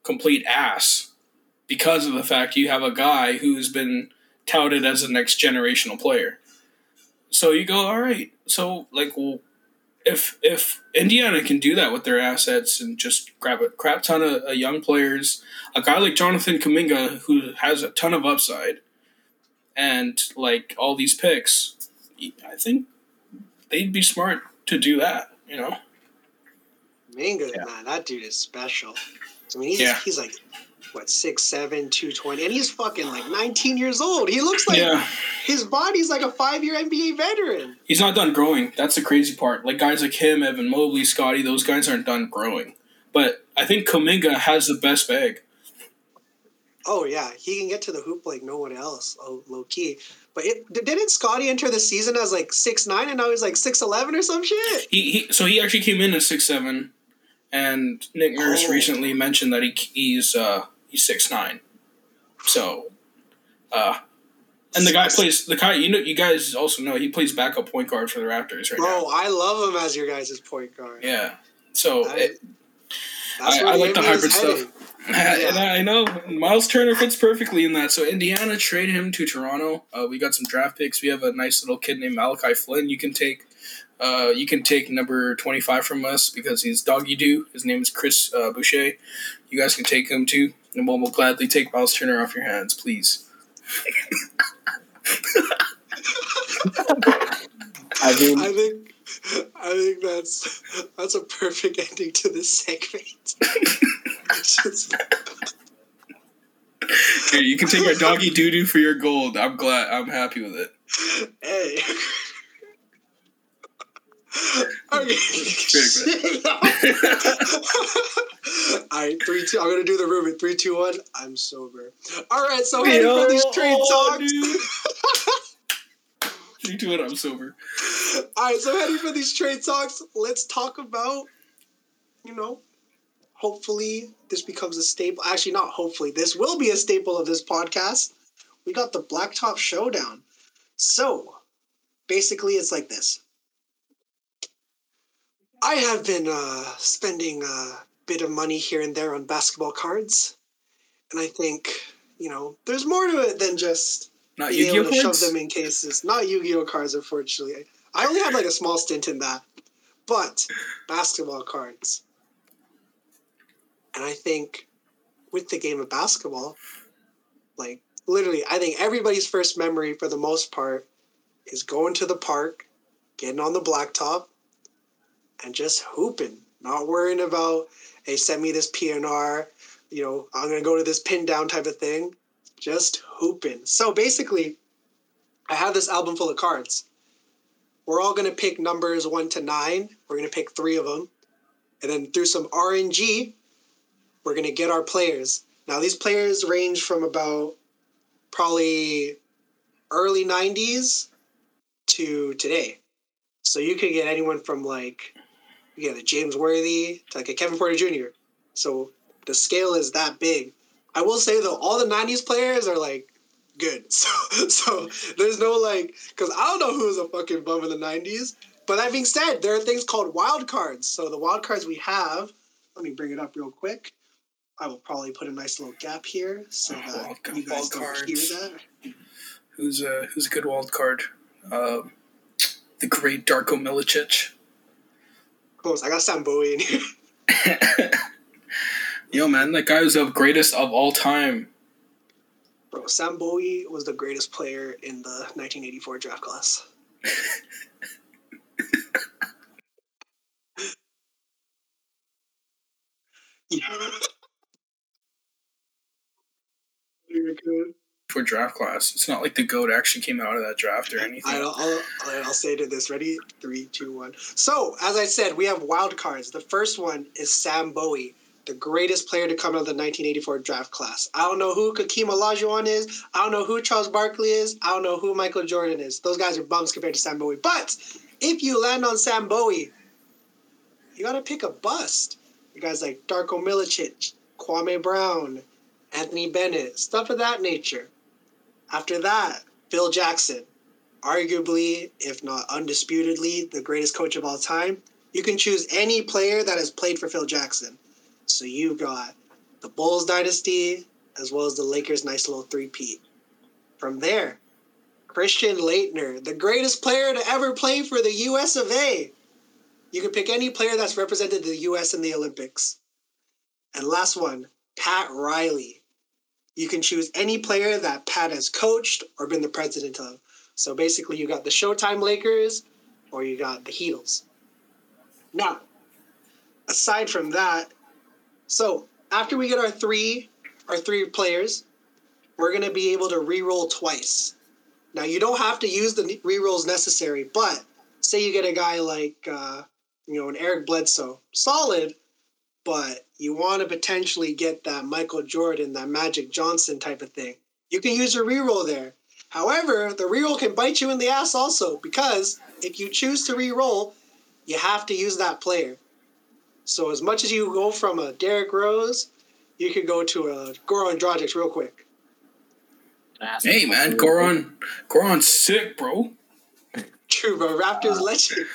complete ass because of the fact you have a guy who's been touted as a next generational player. So you go, all right. So like, well, if if Indiana can do that with their assets and just grab a crap ton of uh, young players, a guy like Jonathan Kuminga who has a ton of upside, and like all these picks, I think they'd be smart to do that. You know, Minga, Yeah. man, that dude is special. I mean, he's, Yeah. he's like, what, six seven two twenty, and he's fucking like 19 years old. He looks like yeah, his body's like a five-year NBA veteran. he's not done growing. That's the crazy part. Like guys like him, Evan Mobley, Scottie, those guys aren't done growing. But I think Kuminga has the best bag. Oh, yeah, he can get to the hoop like no one else, oh, low key. But it, didn't Scottie enter the season as like six nine, and now he's like 6'11", or some shit? He, he so he actually came in at six seven, and Nick Nurse Oh. recently mentioned that he he's uh he's six nine. So, uh, and the guy plays the guy. You know, you guys also know he plays backup point guard for the Raptors right Bro, I love him as your guys' point guard. Yeah. So That- it, I- I like the hybrid heading. Stuff. and I know Myles Turner fits perfectly in that. So Indiana trade him to Toronto. Uh, we got some draft picks. We have a nice little kid named Malachi Flynn. You can take. Uh, you can take number 25 from us because he's doggy do. His name is Chris uh, Boucher. You guys can take him too. And we'll, we'll gladly take Myles Turner off your hands, please. I mean, I think I think that's that's a perfect ending to this segment. Just- Here, you can take our doggy doo doo for your gold. I'm glad. I'm happy with it. hey. okay. All right, three, two. I'm gonna do the Ruben. Three, two, one. I'm sober. All right, so heading for these trade oh, talks. Three, two, one. I'm sober. All right, so heading for these trade talks, let's talk about, you know, hopefully this becomes a staple. Actually, not hopefully. This will be a staple of this podcast. We got the Blacktop Showdown. So, basically, it's like this. I have been uh, spending a bit of money here and there on basketball cards, and I think you know there's more to it than just Not being Yu-Gi-Oh able to shove them in cases. Not Yu-Gi-Oh cards, unfortunately. I only had like a small stint in that, but basketball cards. And I think with the game of basketball, like literally, I think everybody's first memory for the most part is going to the park, getting on the blacktop, and just hooping, not worrying about, hey, send me this PNR, you know, I'm gonna go to this pin down type of thing. Just hooping. So basically, I have this album full of cards. We're all gonna pick numbers one to nine. We're gonna pick three of them, and then through some RNG, we're gonna get our players. Now these players range from about probably early '90s to today. So you could get anyone from like you get a James Worthy to like a Kevin Porter Jr. So the scale is that big. I will say though, all the '90s players are like good. So so there's no like because I don't know who was a fucking bum in the '90s. But that being said, there are things called wild cards. So the wild cards we have, let me bring it up real quick. I will probably put a nice little gap here so that you guys don't hear that. Who's a who's a good wild card? Um, the great Darko Milicic. Close. I got Sam Bowie in here. Yo, man, that guy was the greatest of all time. Bro, Sam Bowie was the greatest player in the 1984 draft class. yeah. Very good. For draft class. It's not like the goat actually came out of that draft or anything. I'll, I'll, I'll say to this. Ready? Three, two, one. So, as I said, we have wild cards. The first one is Sam Bowie, the greatest player to come out of the 1984 draft class. I don't know who Hakeem Olajuwon is. I don't know who Charles Barkley is. I don't know who Michael Jordan is. Those guys are bums compared to Sam Bowie. But if you land on Sam Bowie, you got to pick a bust. You guys like Darko Milicic, Kwame Brown, Anthony Bennett, stuff of that nature. After that, Phil Jackson, arguably, if not undisputedly, the greatest coach of all time. You can choose any player that has played for Phil Jackson. So you've got the Bulls dynasty as well as the Lakers' nice little three-peat. From there, Christian Laettner, the greatest player to ever play for the US of A. You can pick any player that's represented the US in the Olympics. And last one, Pat Riley. You can choose any player that Pat has coached or been the president of. So basically, you got the Showtime Lakers or you got the Heatles. Now, aside from that, so after we get our three, our three players, we're gonna be able to re-roll twice. Now you don't have to use the re-rolls necessary, but say you get a guy like uh, you know an Eric Bledsoe, solid, but you want to potentially get that Michael Jordan, that Magic Johnson type of thing. You can use a reroll there. However, the reroll can bite you in the ass also because if you choose to reroll, you have to use that player. So as much as you go from a Derrick Rose, you could go to a Goran Dragic real quick. hey, man, Goran, Goran's sick, bro. True, bro. Raptors legend.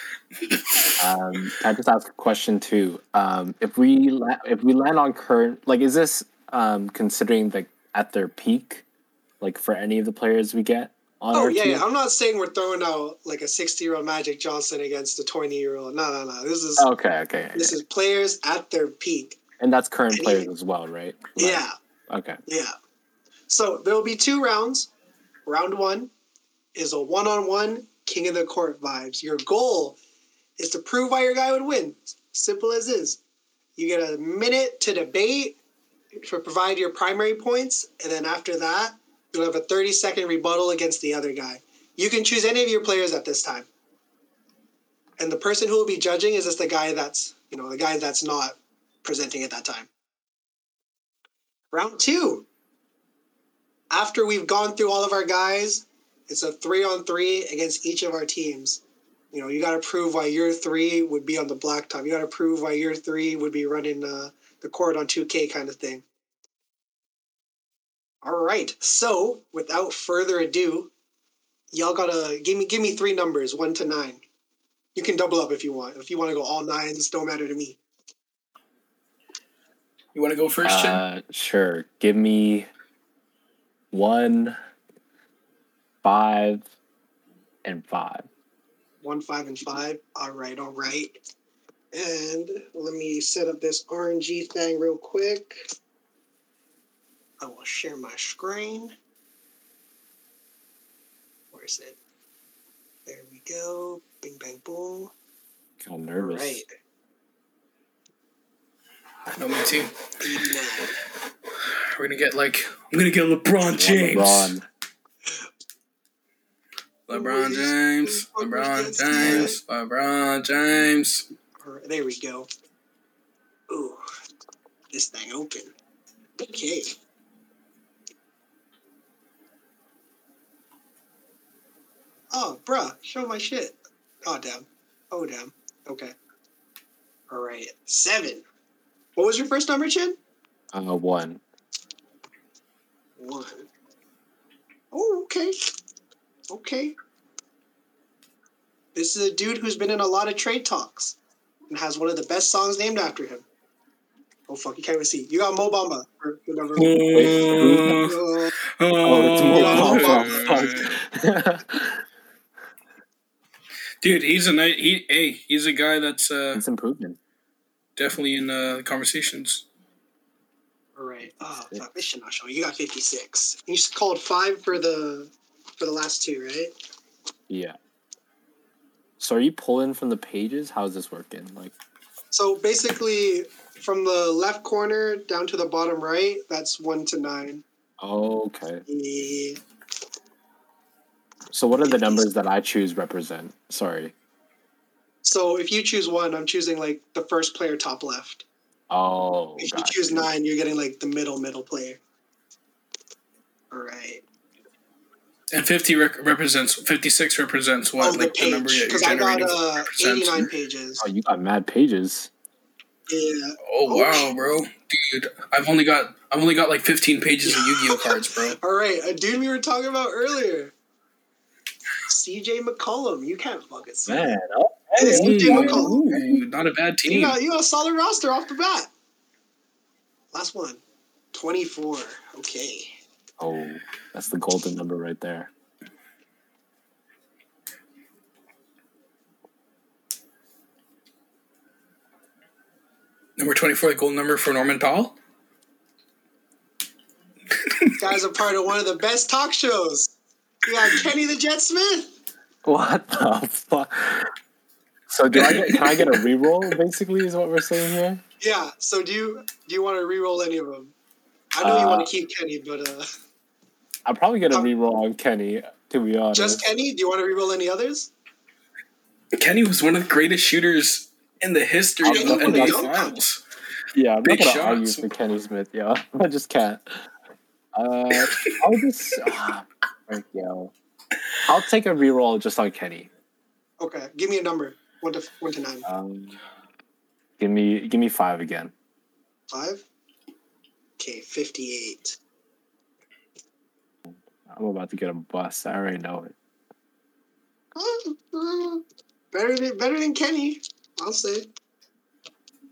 Um, I just ask a question too? Um, if we la- if we land on current, like, is this um, considering like at their peak, like for any of the players we get on Oh yeah, team? yeah. I'm not saying we're throwing out like a 60 year old Magic Johnson against a 20 year old. No, no, no. This is Okay, okay, okay. this is players at their peak. and that's current any- players as well, right? Like- Yeah. Okay. Yeah. So there will be two rounds. Round one is a one on one king of the court vibes. Your goal is to prove why your guy would win. Simple as is. You get a minute to debate to provide your primary points, and then after that, you'll have a 30 second rebuttal against the other guy. You can choose any of your players at this time. And the person who will be judging is just the guy that's, you know, the guy that's not presenting at that time. Round two. After we've gone through all of our guys, it's a three on three against each of our teams. You know, you got to prove why your three would be on the blacktop. You got to prove why your three would be running uh, the court on 2K kind of thing. All right. So, without further ado, y'all gotta give me give me three numbers, one to nine. You can double up if you want. If you want to go all nines, don't matter to me. You want to go first, Chin? Uh, sure. Give me one, five, and five. One, five, and five. All right, all right. And let me set up this RNG thing real quick. I will share my screen. Where's it? There we go. Bing, bang, boom. Kind of All nervous. right. no, me too. We're gonna get like I'm gonna get LeBron James. LeBron. LeBron James. LeBron James. LeBron James. There we go. Ooh, this thing open. Okay. Oh, bruh, show my shit. Oh, damn. Oh, damn. Okay. All right. Seven. What was your first number, Chin? Uh, one. One. Oh, okay. Okay. This is a dude who's been in a lot of trade talks and has one of the best songs named after him. Oh fuck, you can't even see. You got Mo Bamba for the number. Oh, Uh, Oh, it's Mo Mo Bamba. Dude, he's a night. He, hey, he's a guy that's uh, it's improvement. definitely in uh, conversations. all right. Oh fuck, this should not show. You got fifty six. You just called five for the for the last two, right? Yeah. So are you pulling from the pages? How's this working? Like, So basically, from the left corner down to the bottom right, that's one to nine. oh, okay. Yeah. So what are the numbers that I choose represent? Sorry. So if you choose one, I'm choosing like the first player top left. Oh. If you choose nine, you're getting like the middle middle player. All right. And fifty rec- represents fifty six represents what oh, the like the number page you're because I got uh, percent. 89 pages. Oh, you got mad pages. Yeah. Oh wow, bro, dude! I've only got I've only got like fifteen pages of Yu Gi Oh cards, bro. All right, a dude we were talking about earlier. CJ McCollum, you can't fucking see. Man. Hey, Okay. CJ McCollum. Ooh, not a bad You team. got, you got a solid roster off the bat. Last one. 24. Okay. Oh, that's the golden number right there. Number twenty four, the gold number for Norman Powell. Guys are part of one of the best talk shows. You got Kenny the Jet Smith. What the fuck? So do I get, can I get a reroll? Basically, is what we're saying here. Yeah. So do you do you want to re-roll any of them? I know you Uh, want to keep Kenny, but uh, I'll probably gonna Um, reroll on Kenny. To be honest, just Kenny. Do you want to re-roll any others? Kenny was one of the greatest shooters in the history I'm of the not NBA gonna- Finals. yeah, I'm big not gonna argue shots. for Kenny Smith. Yeah, I just can't. Uh, I'll just ah, frick, yo. I'll take a reroll just on Kenny. Okay. Give me a number. One to one to nine. Um, give me give me five again. Five. Okay. Fifty-eight. I'm about to get a bust. I already know it. better than better than Kenny, I'll say.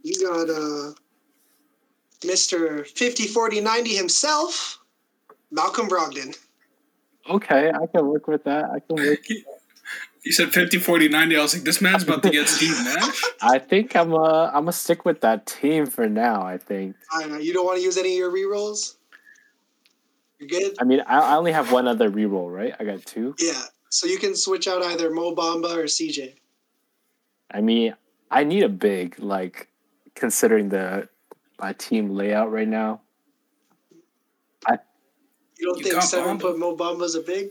You got uh Mr. 50 40 90 himself, Malcolm Brogdon. Okay, I can work with that. I can work. You said 50, 40, 90. I was like, this man's about to get Steve Nash. I think I'm uh I'm gonna stick with that team for now. I think. I know you don't want to use any of your rerolls. You're good? I mean, I, I only have one other reroll, right? I got two. Yeah. So you can switch out either Mo Bamba or CJ. I mean, I need a big like considering the my team layout right now. You don't You think got seven Bamba. put Mo Bamba's a big?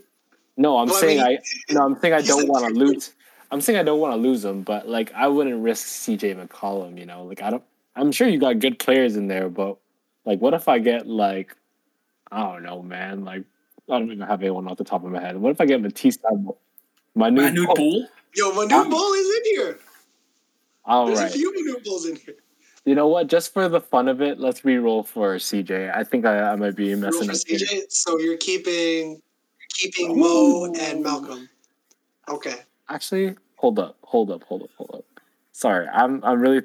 No, I'm Well, I saying mean, I no, I'm saying I don't want to lose. I'm saying I don't want to lose him, but like I wouldn't risk CJ McCollum. You know, like I don't. I'm sure you got good players in there, but like, what if I get like, I don't know, man. Like, I don't even have anyone off the top of my head. What if I get Matisse? Thybulle? My new. Manu Bull. Yo, my new Ball is in here. All There's a few Manu Balls in here. You know what? Just for the fun of it, let's re-roll for CJ. I think I, I might be Roll messing for up. here. CJ. So you're keeping you're keeping Mo and Malcolm. Okay. Actually, hold up, hold up, hold up, hold up. Sorry, I'm I'm really.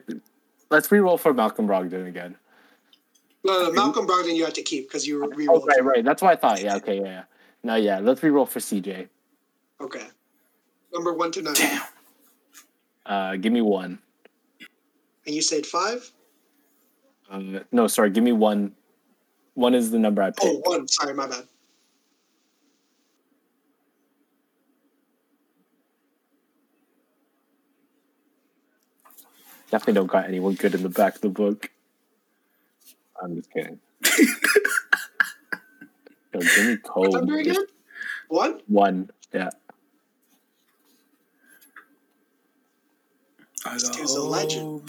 Let's re-roll for Malcolm Brogdon again. No, no, Malcolm Brogdon you have to keep because you Oh, re-rolled. right, right. That's what I thought. Yeah, okay, yeah, yeah. No, yeah. Let's re-roll for CJ. Okay. Number one to nine. Damn. Uh, give me one. And you said five? Uh, no, sorry. Give me one. One is the number I Oh, picked. one. Sorry, my bad. Definitely don't got anyone good in the back of the book. I'm just kidding. Yo, give me What Cole. number again? One? One. Yeah. This got dude's a legend.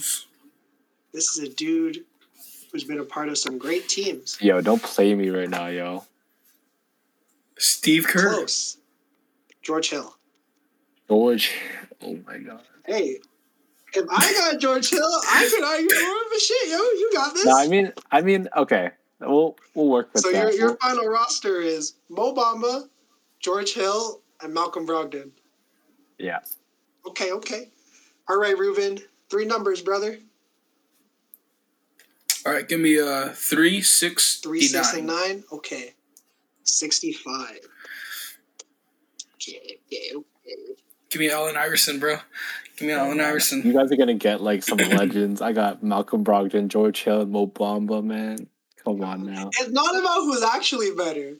This is a dude who's been a part of some great teams. Yo, don't play me right now, yo. Steve Kerr. Close. George Hill. George. Oh my god. Hey, if I got George Hill, I could argue for him, but shit, yo, you got this. No, I mean, I mean, okay. We'll we'll work with so that. your, your final roster is Mo Bamba, George Hill, and Malcolm Brogdon. yeah. Okay, okay. All right, Ruben. Three numbers, brother. All right, give me uh three, six, Three, nine. six, and nine. Okay. 65. Okay, okay, okay. Give me Allen Iverson, bro. Give me Allen You guys are gonna get like some legends. I got Malcolm Brogdon, George Hill, Mo Bamba, man. Come on now. It's not about who's actually better.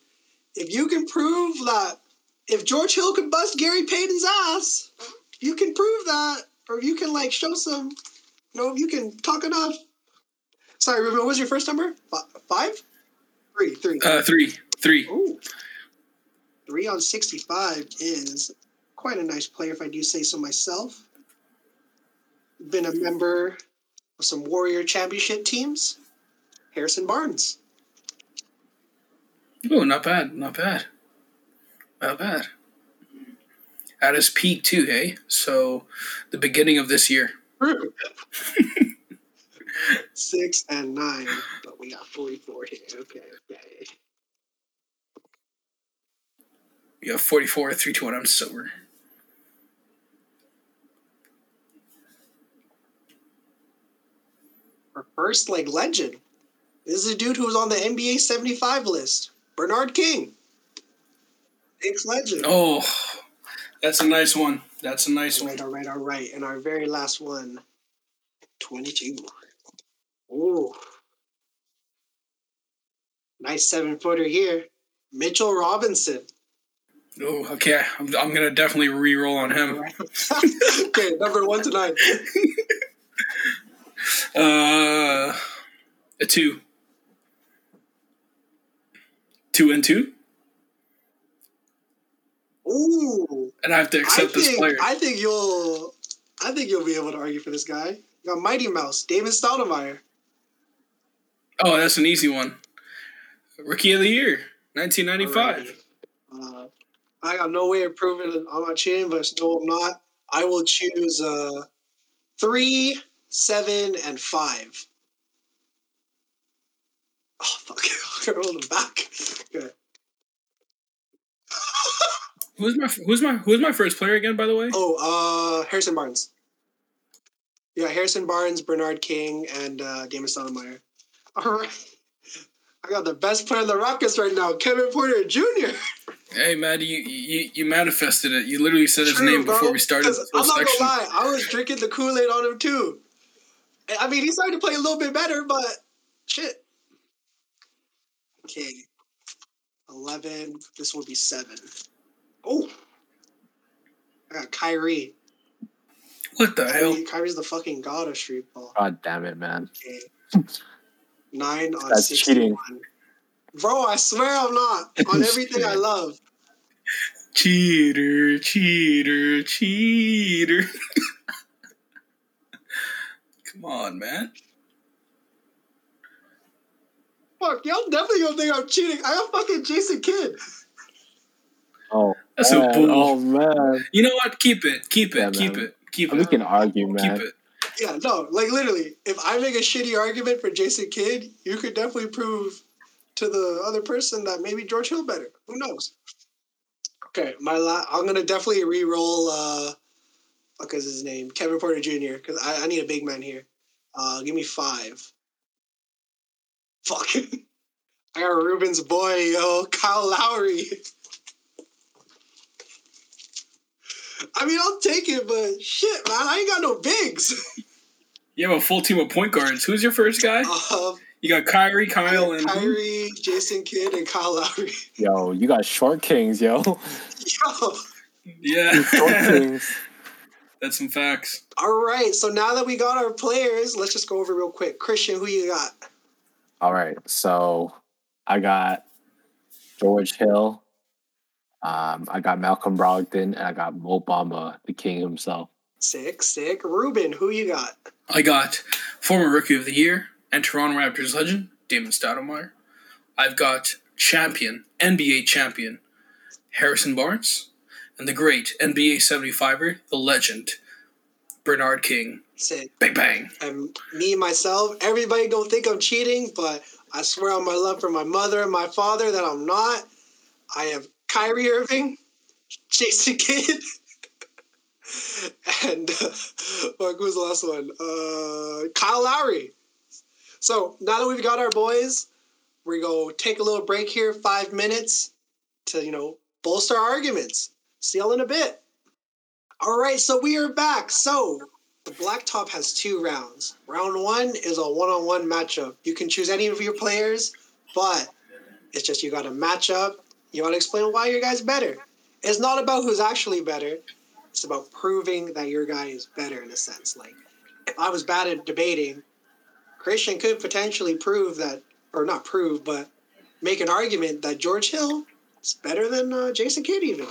If you can prove that, if George Hill could bust Gary Payton's ass, you can prove that, or you can like show some, you know, if you can talk enough. Sorry, Ruben, what was your first number? Fi- Five? Three, three. Uh, three, three. Ooh. Three on 65 is quite a nice player, if I do say so myself. Been a member of some Warrior Championship teams. Harrison Barnes. Oh, not bad, not bad, not bad. At his peak too, hey. So, the beginning of this year. Six and nine, but we got 44 here. Okay, okay. You have forty-four, three, two, one. I'm sober. Our first like legend. This is a dude who was on the NBA 75 list. Bernard King. Ex legend. Oh, that's a nice one. That's a nice All one. right, all right, all right. And our very last one, 22. Ooh. Nice seven footer here. Mitchell Robinson. Oh, okay. I'm, I'm gonna definitely re-roll on him. okay, number one to nine. Uh, a two. Two and two, Ooh. and I have to I accept this think, player. I think you'll I think you'll be able to argue for this guy. You got Mighty Mouse, Damon Stoudemire. Oh, that's an easy one. Rookie of the year, 1995. Uh, I got no way of proving it on my chin, but no, I'm not. I will choose uh, three, seven, and five. Oh fuck! I roll them back. Okay. Who's my Who's my Who's my first player again? By the way. Oh, uh, Harrison Barnes. Yeah, Harrison Barnes, Bernard King, and uh, Damon Stoudemire. All right. I got the best player in the Rockets right now, Kevin Porter Jr. Hey, man, you you, you manifested it. You literally said his True, name bro, before we started. I'm not section. gonna lie, I was drinking the Kool Aid on him too. I mean, he started to play a little bit better, but shit. Okay, eleven. This will be seven. Oh, I got Kyrie. What the hell? Kyrie Kyrie's the fucking god of street ball. God damn it, man. Okay. Nine on That's 61. cheating. Bro, I swear I'm not. On everything I love. Cheater, cheater, cheater. Come on, man. Fuck, y'all definitely gonna think I'm cheating. I got fucking Jason Kidd. Oh, That's a bull. Oh man, You know what? Keep it. Keep it. Yeah, keep man. it. Keep we it. We can argue, man. Keep it. Yeah, no, like literally, if I make a shitty argument for Jason Kidd, you could definitely prove to the other person that maybe George Hill better. Who knows? Okay, my la- I'm gonna definitely re-roll. Uh, fuck is his name? Kevin Porter Jr. Because I, I need a big man here. Uh, give me five. Fuck. I got Ruben's boy, yo, Kyle Lowry. I mean, I'll take it, but shit, man, I ain't got no bigs. You have a full team of point guards. Who's your first guy? Um, You got Kyrie, Kyle, and who? Kyrie, Jason Kidd, and Kyle Lowry. Yo, you got short kings, yo. Yo, Yeah. short Yeah. kings. That's some facts. all right. So now that we got our players, let's just go over real quick. Christian, who you got? All right, so I got George Hill. Um, I got Malcolm Brogdon, and I got Mo Bamba, the king himself. Sick, sick. Ruben, who you got? I got former Rookie of the Year and Toronto Raptors legend Damon Stoudemire. I've got champion, NBA champion Harrison Barnes, and the great NBA 75er, the legend Bernard King. Sick. Bang bang. And me, myself, everybody don't think I'm cheating, but I swear on my love for my mother and my father that I'm not. I have Kyrie Irving, Jason Kidd, and uh, fuck, who's the last one? Uh, Kyle Lowry. So now that we've got our boys, we go take a little break here, five minutes, to you know bolster our arguments. See y'all in a bit. All right, so we are back. So the blacktop has two rounds. Round one is a one-on-one matchup. You can choose any of your players, but it's just you got to match up. You got to explain why your guy's better. It's not about who's actually better. It's about proving that your guy is better in a sense. Like if I was bad at debating, Christian could potentially prove that, or not prove, but make an argument that George Hill is better than uh, Jason Kidd. Even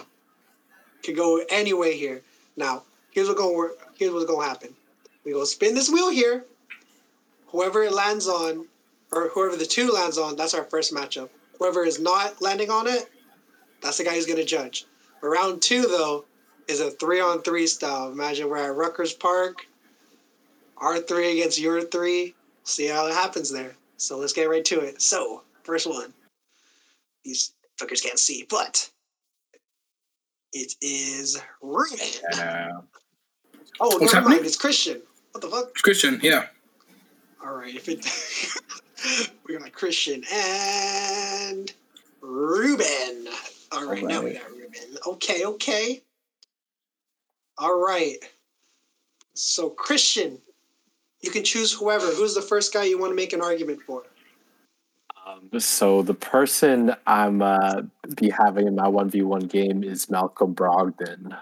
could go any way here. Now here's what's gonna work. Here's what's gonna happen. We go spin this wheel here. Whoever it lands on, or whoever the two lands on, that's our first matchup. Whoever is not landing on it, that's the guy who's gonna judge. For round two, though, is a three-on-three style. Imagine we're at Rucker Park, our three against your three. See how it happens there. So let's get right to it. So first one. These fuckers can't see, but it is Ruben. Yeah. Uh, oh, What's never mind. It's Christian. What the fuck? It's Christian, yeah. All right. If it, we got Christian and Ruben. All right, now we got Ruben. Okay, okay. All right. So Christian, you can choose whoever. Who's the first guy you want to make an argument for? Um, so the person I'm uh, be having in my one v one game is Malcolm Brogdon.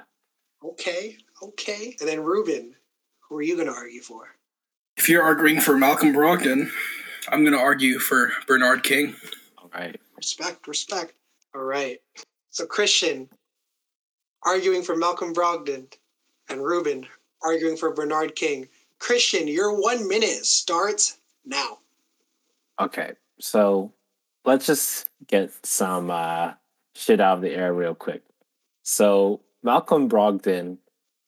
Okay, okay. And then Ruben, who are you going to argue for? If you're arguing for Malcolm Brogdon, I'm going to argue for Bernard King. All right. Respect, respect. All right. So Christian arguing for Malcolm Brogdon and Ruben arguing for Bernard King. Christian, your one minute starts now. Okay. So let's just get some uh, shit out of the air real quick. So Malcolm Brogdon,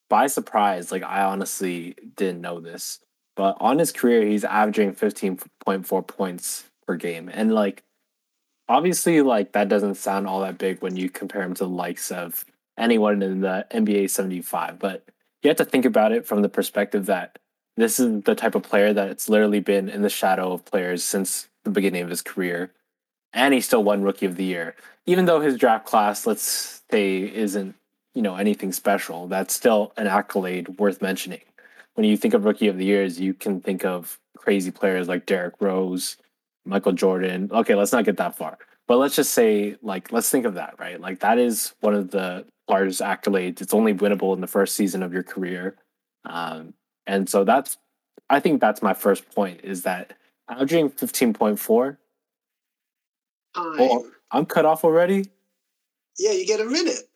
by surprise, like I honestly didn't know this, but on his career, he's averaging 15.4 points per game. And like, obviously, like that doesn't sound all that big when you compare him to the likes of anyone in the NBA 75. But you have to think about it from the perspective that this is the type of player that it's literally been in the shadow of players since the beginning of his career. And he still won Rookie of the Year. Even though his draft class, let's say, isn't, you know, anything special, that's still an accolade worth mentioning. When you think of Rookie of the Years, you can think of crazy players like Derrick Rose, Michael Jordan. Okay, let's not get that far. But let's just say, like, let's think of that, right? Like, that is one of the largest accolades. It's only winnable in the first season of your career. Um, and so that's, I think that's my first point is that averaging 15.4, Time. Oh. I'm cut off already. Yeah, you get a minute.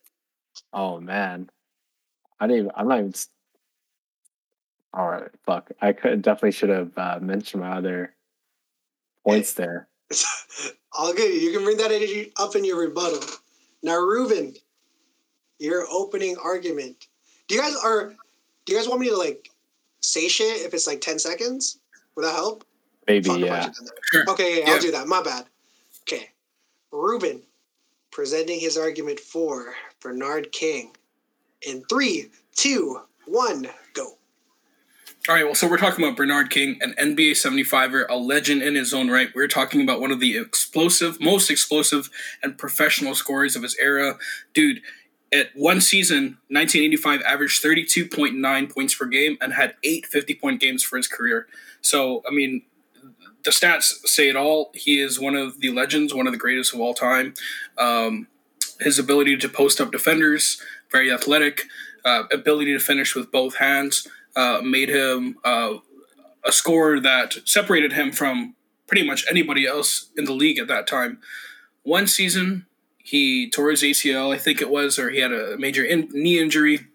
Oh man, I didn't. Even, I'm not even. All right, fuck. I could definitely should have uh, mentioned my other points there. All good. You can bring that energy up in your rebuttal. Now, Ruben, your opening argument. Do you guys are? Do you guys want me to like say shit if it's like ten seconds? Would that help? Maybe Fuck a bunch yeah. Sure. Okay, yeah, Yeah. I'll do that. My bad. Okay. Ruben presenting his argument for Bernard King in three, two, one, go. All right, well, so we're talking about Bernard King, an NBA 75er, a legend in his own right. We're talking about one of the explosive, most explosive, and professional scorers of his era. Dude, at one season, 1985, averaged 32.9 points per game and had eight 50 point games for his career. So, I mean, the stats say it all. He is one of the legends, one of the greatest of all time. Um, his ability to post up defenders, very athletic, uh, ability to finish with both hands uh, made him uh, a scorer that separated him from pretty much anybody else in the league at that time. One season, he tore his ACL, I think it was, or he had a major in- knee injury,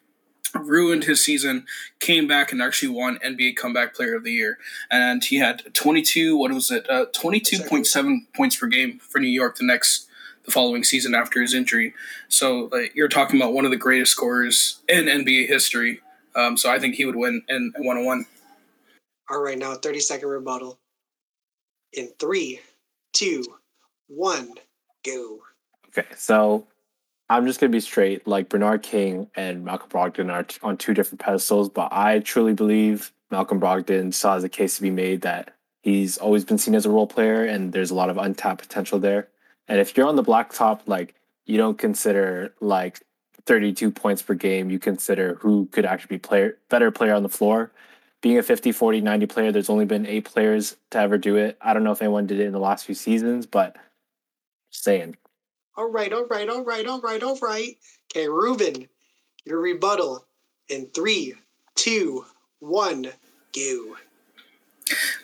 ruined his season, came back and actually won NBA Comeback Player of the Year. And he had 22, what was it, uh, 22.7 points per game for New York the next, the following season after his injury. So uh, you're talking about one of the greatest scorers in NBA history. Um, so I think he would win in one on one. All right, now 30 second rebuttal. In three, two, one, go. Okay, so I'm just gonna be straight. Like Bernard King and Malcolm Brogdon are t- on two different pedestals, but I truly believe Malcolm Brogdon still has a case to be made that he's always been seen as a role player, and there's a lot of untapped potential there. And if you're on the blacktop, like you don't consider like 32 points per game, you consider who could actually be player better player on the floor. Being a 50, 40, 90 player, there's only been eight players to ever do it. I don't know if anyone did it in the last few seasons, but saying. All right, all right, all right, all right, all right. Okay, Ruben, your rebuttal in three, two, one, go.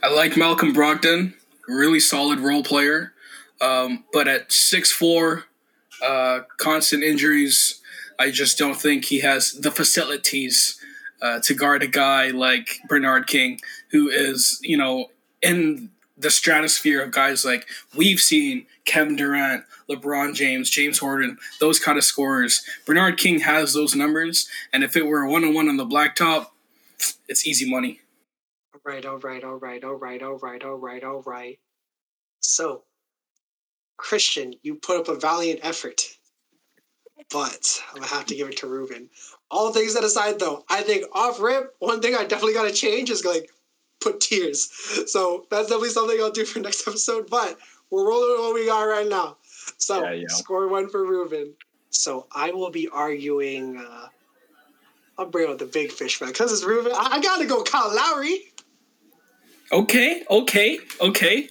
I like Malcolm Brogdon, really solid role player. Um, but at 6'4, uh, constant injuries, I just don't think he has the facilities uh, to guard a guy like Bernard King, who is, you know, in the stratosphere of guys like we've seen Kevin Durant, LeBron James, James Harden, those kind of scorers. Bernard King has those numbers, and if it were one on one on the blacktop, it's easy money. All right, all right, all right, all right, all right, all right, all right. So, Christian, you put up a valiant effort, but I'm gonna have to give it to Ruben. All things that aside, though, I think off rip, one thing I definitely gotta change is like put tears. So that's definitely something I'll do for next episode. But we're rolling with what we got right now. So Yeah, yeah. score one for Ruben. So I will be arguing. Uh, I'll bring out the big fish man because it's Ruben. I, I gotta go, Kyle Lowry. Okay, okay, okay.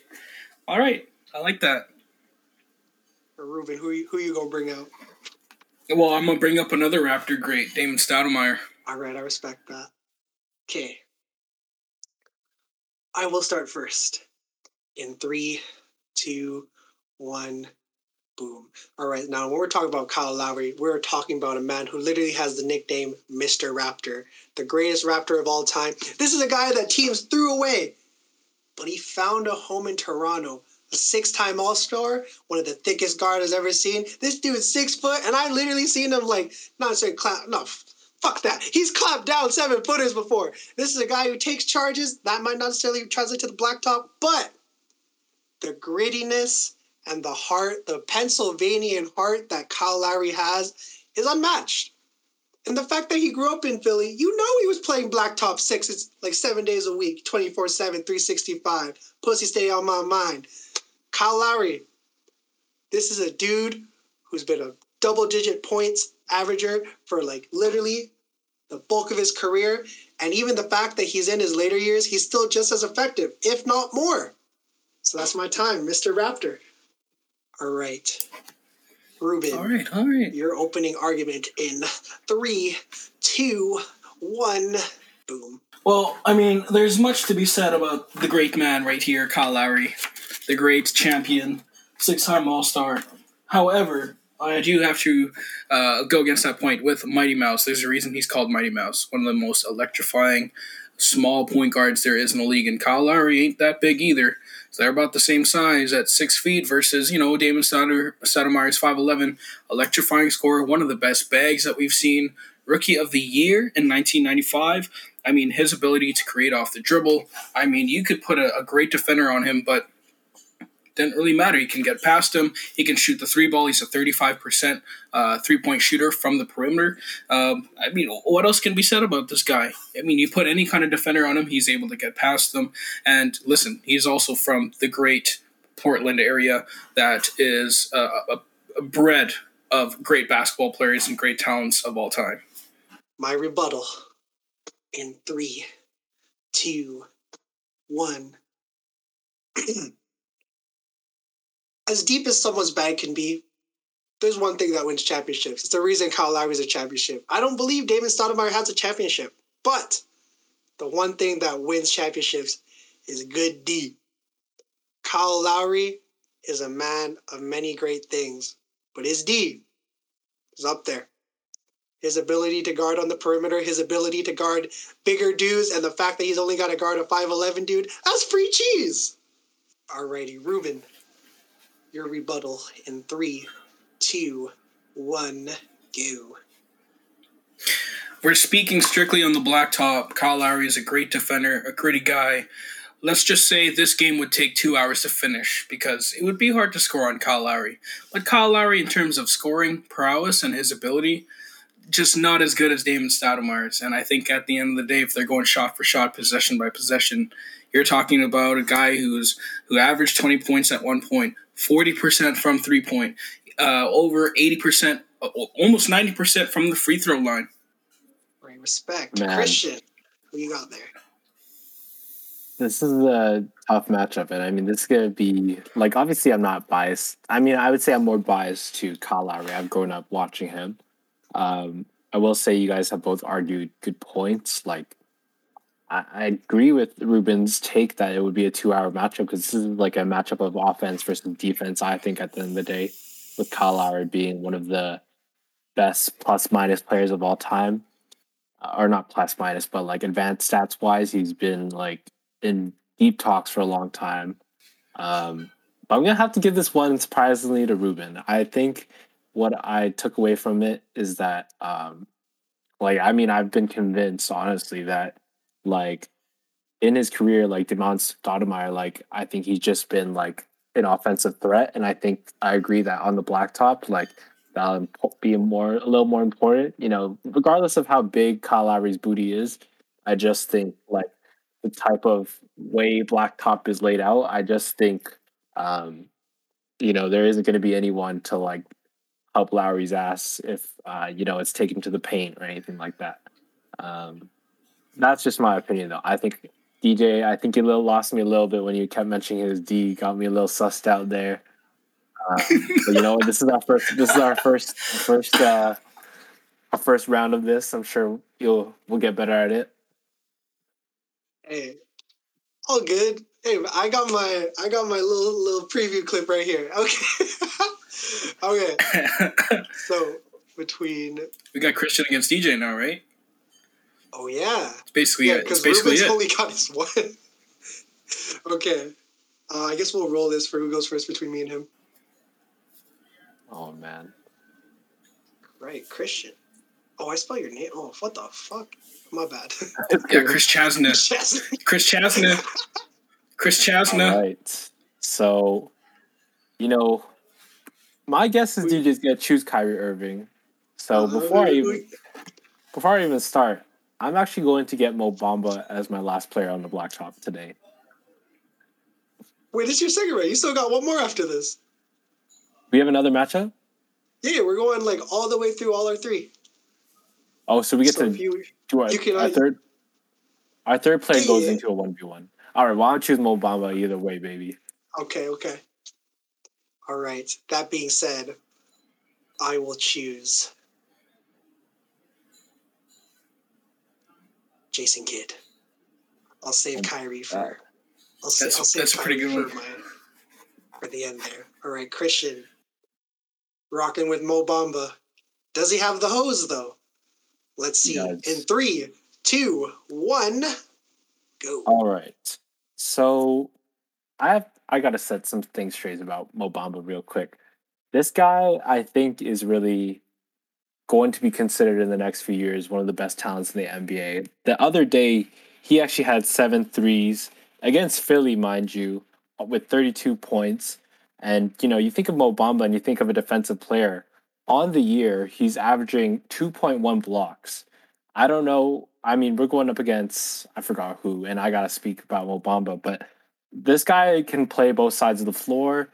All right, I like that. Or Ruben, who you, who you gonna bring out? Well, I'm gonna bring up another Raptor great, Damon Stoudemire. All right, I respect that. Okay. I will start first. In three, two, one, boom. All right, now when we're talking about Kyle Lowry, we're talking about a man who literally has the nickname Mr. Raptor, the greatest Raptor of all time. This is a guy that teams threw away, but he found a home in Toronto. A six-time All-Star, one of the thickest guards I've ever seen. This dude is six foot, and I literally seen him like not saying clap, no, Fuck that. He's clapped down seven footers before. This is a guy who takes charges. That might not necessarily translate to the blacktop, but the grittiness and the heart, the Pennsylvanian heart that Kyle Lowry has is unmatched. And the fact that he grew up in Philly, you know he was playing blacktop six, it's like seven days a week, 24 7, 365. Pussy stay on my mind. Kyle Lowry, this is a dude who's been a double digit points averager for like literally the bulk of his career. And even the fact that he's in his later years, he's still just as effective, if not more. So that's my time, Mr. Raptor. All right. Ruben, All right, all right. your opening argument in three, two, one, boom. Well, I mean, there's much to be said about the great man right here, Kyle Lowry, the great champion, six-time All-Star. However, I do have to uh, go against that point with Mighty Mouse. There's a reason he's called Mighty Mouse. One of the most electrifying small point guards there is in the league. And Kyle Lowry ain't that big either. So they're about the same size at six feet versus, you know, Damon is 5'11, electrifying scorer, one of the best bags that we've seen. Rookie of the year in 1995. I mean, his ability to create off the dribble. I mean, you could put a, a great defender on him, but didn't really matter. He can get past him. He can shoot the three ball. He's a 35% uh, three point shooter from the perimeter. Um, I mean, what else can be said about this guy? I mean, you put any kind of defender on him, he's able to get past them. And listen, he's also from the great Portland area that is uh, a, a bred of great basketball players and great talents of all time. My rebuttal in three, two, one. as deep as someone's bag can be, there's one thing that wins championships. It's the reason Kyle Lowry's a championship. I don't believe Damon Stoudemire has a championship, but the one thing that wins championships is good D. Kyle Lowry is a man of many great things, but his D is up there. His ability to guard on the perimeter, his ability to guard bigger dudes, and the fact that he's only got to guard a 5'11 dude, that's free cheese. Alrighty, Ruben, your rebuttal in three, two, one, go. We're speaking strictly on the blacktop. Kyle Lowry is a great defender, a gritty guy. Let's just say this game would take two hours to finish because it would be hard to score on Kyle Lowry. But Kyle Lowry, in terms of scoring prowess and his ability, just not as good as Damon Stoudemire's. And I think at the end of the day, if they're going shot for shot, possession by possession, you're talking about a guy who's who averaged 20 points at one point, 40% from three point, uh, over 80%, uh, almost 90% from the free throw line. Right, respect. Man. Christian, who you got there? This is a tough matchup, and I mean, this is gonna be like obviously I'm not biased. I mean, I would say I'm more biased to Kyle Lowry. I've grown up watching him. Um, I will say you guys have both argued good points. Like I, agree with Ruben's take that it would be a two-hour matchup because this is like a matchup of offense versus defense. I think at the end of the day, with Kyle Lowry being one of the best plus minus players of all time, or not plus minus, but like advanced stats wise, he's been like in deep talks for a long time. Um, but I'm gonna have to give this one surprisingly to Ruben. I think what I took away from it is that, um, like, I mean, I've been convinced honestly that like in his career, like Damon Stoudemire, like I think he's just been like an offensive threat, and I think I agree that on the blacktop, like that'll be more a little more important. You know, regardless of how big Kyle Lowry's booty is, I just think like the type of way blacktop is laid out, I just think um, you know there isn't going to be anyone to like help Lowry's ass if uh, you know it's taken to the paint or anything like that. Um, that's just my opinion, though. I think DJ. I think you little lost me a little bit when you kept mentioning his D. Got me a little sussed out there. Uh, but you know, this is our first. This is our first first uh, our first round of this. I'm sure you'll we'll get better at it. Hey, all good. Hey, I got my I got my little little preview clip right here. Okay. okay. so between we got Christian against DJ now, right? Oh yeah. It's basically yeah, It's basically Ruben's it. only got his one. okay. Uh, I guess we'll roll this for who goes first between me and him. Oh man. Right, Christian. Oh, I spell your name. Oh, what the fuck? My bad. yeah, Chris Chasna. Chris Chasna. Chris Chasna. All right. So, you know, my guess is DJ's gonna choose Kyrie Irving. So uh, before I even before I even start, I'm actually going to get Mo Bamba as my last player on the blacktop today. Wait, this your cigarette. You still got one more after this. We have another matchup. Yeah, we're going like all the way through all our three. Oh, so we get so to you, do our, you can, our third. Our third player yeah, goes into a one v one. All right, well, I'll choose Mo Bamba either way, baby. Okay, okay. All right. That being said, I will choose Jason Kidd. I'll save Kyrie for. Uh, I'll, that's, I'll save that's Kyrie a pretty good for, my, for the end there. All right, Christian. rocking with Mo Bamba. Does he have the hose though? Let's see. does. In three, two, one, go. All right. So I have I gotta set some things straight about Mo Bamba real quick. This guy I think is really going to be considered in the next few years one of the best talents in the NBA. The other day he actually had seven threes against Philly, mind you, with 32 points. And you know, you think of Mo Bamba and you think of a defensive player. On the year, he's averaging 2.1 blocks. I don't know. I mean, we're going up against I forgot who, and I gotta speak about Mo Bamba, but this guy can play both sides of the floor.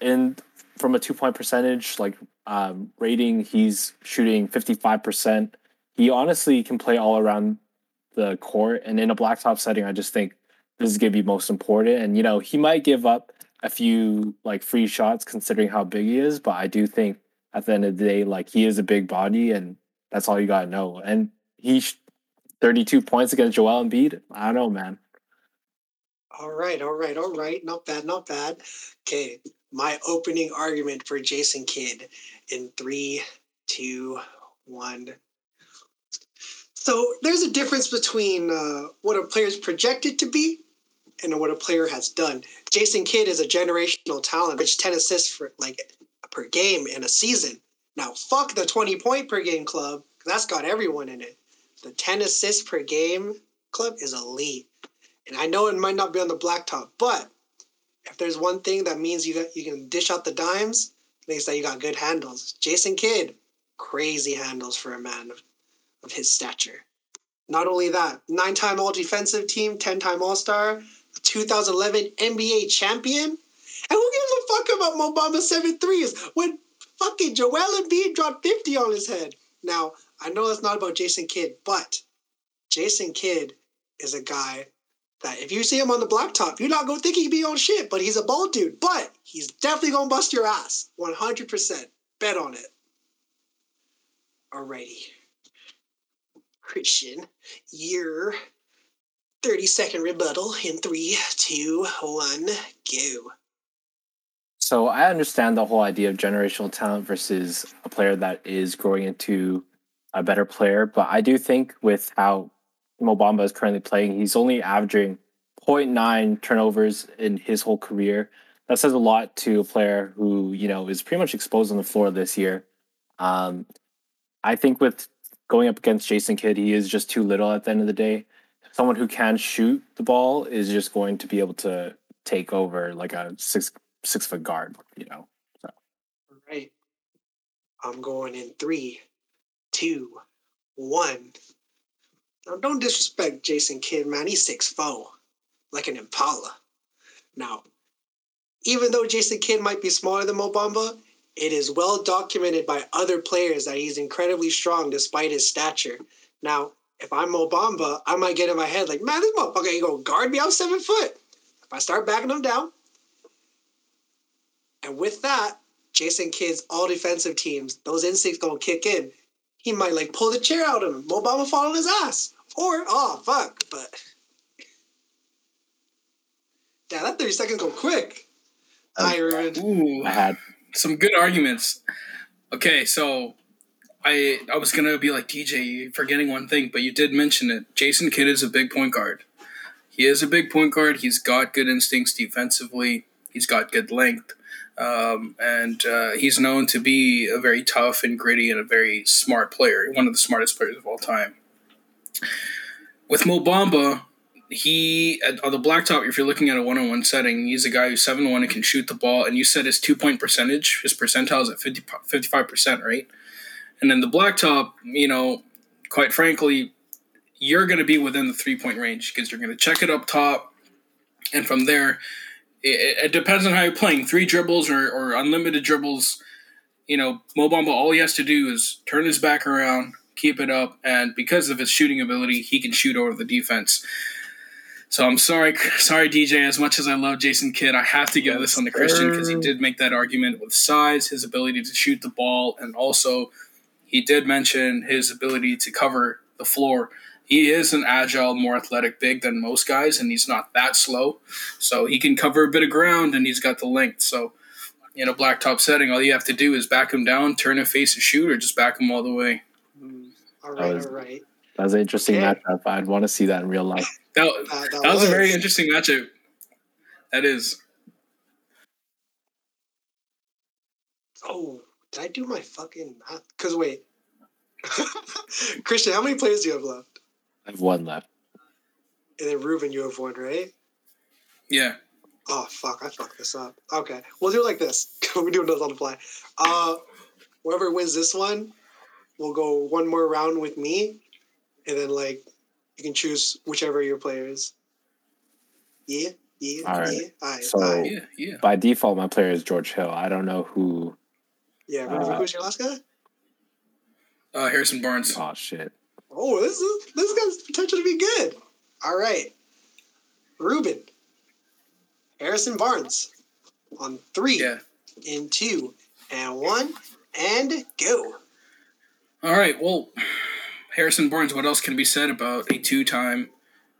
And from a two point percentage, like um, rating, he's shooting 55%. He honestly can play all around the court. And in a blacktop setting, I just think this is going to be most important. And, you know, he might give up a few like free shots considering how big he is, but I do think at the end of the day, like he is a big body and that's all you got to know. And he, sh- 32 points against Joel Embiid. I don't know, man. All right, all right, all right. Not bad, not bad. Okay, my opening argument for Jason Kidd in three, two, one. So there's a difference between uh, what a player's projected to be and what a player has done. Jason Kidd is a generational talent, which 10 assists for like per game in a season. Now, fuck the 20 point per game club. That's got everyone in it. The 10 assists per game club is elite. And I know it might not be on the blacktop, but if there's one thing that means you got, you can dish out the dimes, means that you got good handles. Jason Kidd, crazy handles for a man of, of his stature. Not only that, nine-time All-Defensive Team, ten-time All-Star, 2011 NBA champion. And who gives a fuck about Mo Bamba seven threes when fucking Joel Embiid dropped 50 on his head? Now, I know that's not about Jason Kidd, but Jason Kidd is a guy if you see him on the blacktop, you're not gonna think he'd be on shit, but he's a bald dude. But he's definitely gonna bust your ass. 100%. Bet on it. Alrighty. Christian, your 30 second rebuttal in three, two, one, go. So I understand the whole idea of generational talent versus a player that is growing into a better player, but I do think with how Mo Bamba is currently playing, he's only averaging 0.9 turnovers in his whole career. That says a lot to a player who, you know, is pretty much exposed on the floor this year. Um, I think with going up against Jason Kidd, he is just too little at the end of the day. Someone who can shoot the ball is just going to be able to take over like a six six foot guard, you know. So. All right. I'm going in three, two, one. Now, don't disrespect Jason Kidd, man. He's 6'4, like an Impala. Now, even though Jason Kidd might be smaller than Mo Bamba, it is well documented by other players that he's incredibly strong despite his stature. Now, if I'm Mo Bamba, I might get in my head like, man, this motherfucker ain't gonna guard me. I'm seven foot. If I start backing him down, and with that, Jason Kidd's all defensive teams, those instincts gonna kick in. He might like pull the chair out of him. Mo Bamba fall on his ass. Or oh fuck, but damn, that 30 seconds go quick. Irvin. Ooh, I had some good arguments. Okay, so I I was gonna be like DJ, forgetting one thing, but you did mention it. Jason Kidd is a big point guard. He is a big point guard. He's got good instincts defensively. He's got good length, um, and uh, he's known to be a very tough and gritty and a very smart player. One of the smartest players of all time. With Mo Bamba, he at, on the blacktop. If you're looking at a one-on-one setting, he's a guy who's seven one and can shoot the ball. And you said his two-point percentage, his percentile is at 55 percent, right? And then the blacktop, you know, quite frankly, you're going to be within the three-point range because you're going to check it up top, and from there, it, it depends on how you're playing. Three dribbles or, or unlimited dribbles. You know, Mo Bamba, all he has to do is turn his back around, keep it up, and because of his shooting ability, he can shoot over the defense. So I'm sorry, sorry, DJ. As much as I love Jason Kidd, I have to give this on to Christian because he did make that argument with size, his ability to shoot the ball, and also he did mention his ability to cover the floor. He is an agile, more athletic big than most guys, and he's not that slow. So he can cover a bit of ground, and he's got the length. So in a blacktop setting, all you have to do is back him down, turn a face and shoot, or just back him all the way. Mm, all right, was- all right. That was an interesting Okay. matchup. I'd want to see that in real life. That, Uh, that, that was a very interesting matchup. That is. Oh, did I do my fucking math? Because wait. Christian, how many players do you have left? I have one left. And then Ruben, you have one, right? Yeah. Oh fuck, I fucked this up. Okay. We'll do it like this. We're doing this on the fly. Uh whoever wins this one, we'll go one more round with me. And then like you can choose whichever your player is. Yeah, yeah, All right. yeah. Alright, So- alright. Yeah. Yeah. By default, my player is George Hill. I don't know who. Yeah, Ruben, Uh, who's your last guy? Uh, Harrison Barnes. Oh shit! Oh, this is this guy's potential to be good. All right, Ruben, Harrison Barnes, on three, Yeah. in two, and one, and go. All right. Well, Harrison Barnes. What else can be said about a two-time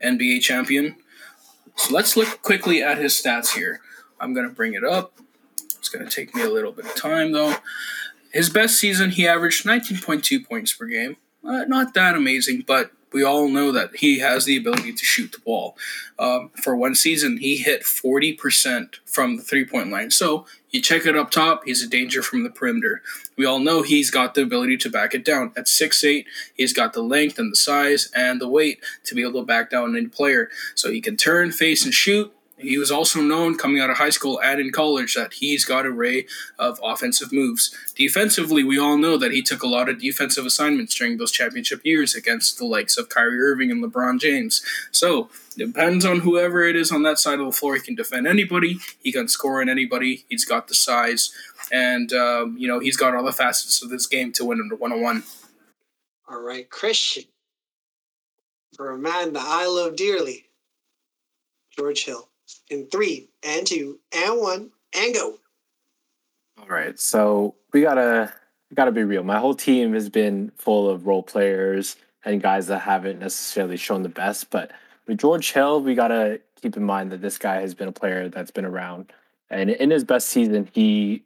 NBA champion? So let's look quickly at his stats here. I'm gonna bring it up. It's gonna take me a little bit of time though. His best season, he averaged 19.2 points per game. Uh, not that amazing, but we all know that he has the ability to shoot the ball. Um, for one season, he hit 40% from the three point line. So you check it up top, he's a danger from the perimeter. We all know he's got the ability to back it down. At 6'8, he's got the length and the size and the weight to be able to back down any player. So he can turn, face, and shoot. He was also known coming out of high school and in college that he's got an array of offensive moves. Defensively, we all know that he took a lot of defensive assignments during those championship years against the likes of Kyrie Irving and LeBron James. So, depends on whoever it is on that side of the floor. He can defend anybody, he can score on anybody, he's got the size, and, um, you know, he's got all the facets of this game to win under one on one. All right, Christian, for a man that I love dearly, George Hill, in three, and two, and one, and go. All right, so we gotta gotta be real. My whole team has been full of role players and guys that haven't necessarily shown the best. But with George Hill, we gotta keep in mind that this guy has been a player that's been around. And in his best season, he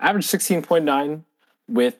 averaged sixteen point nine with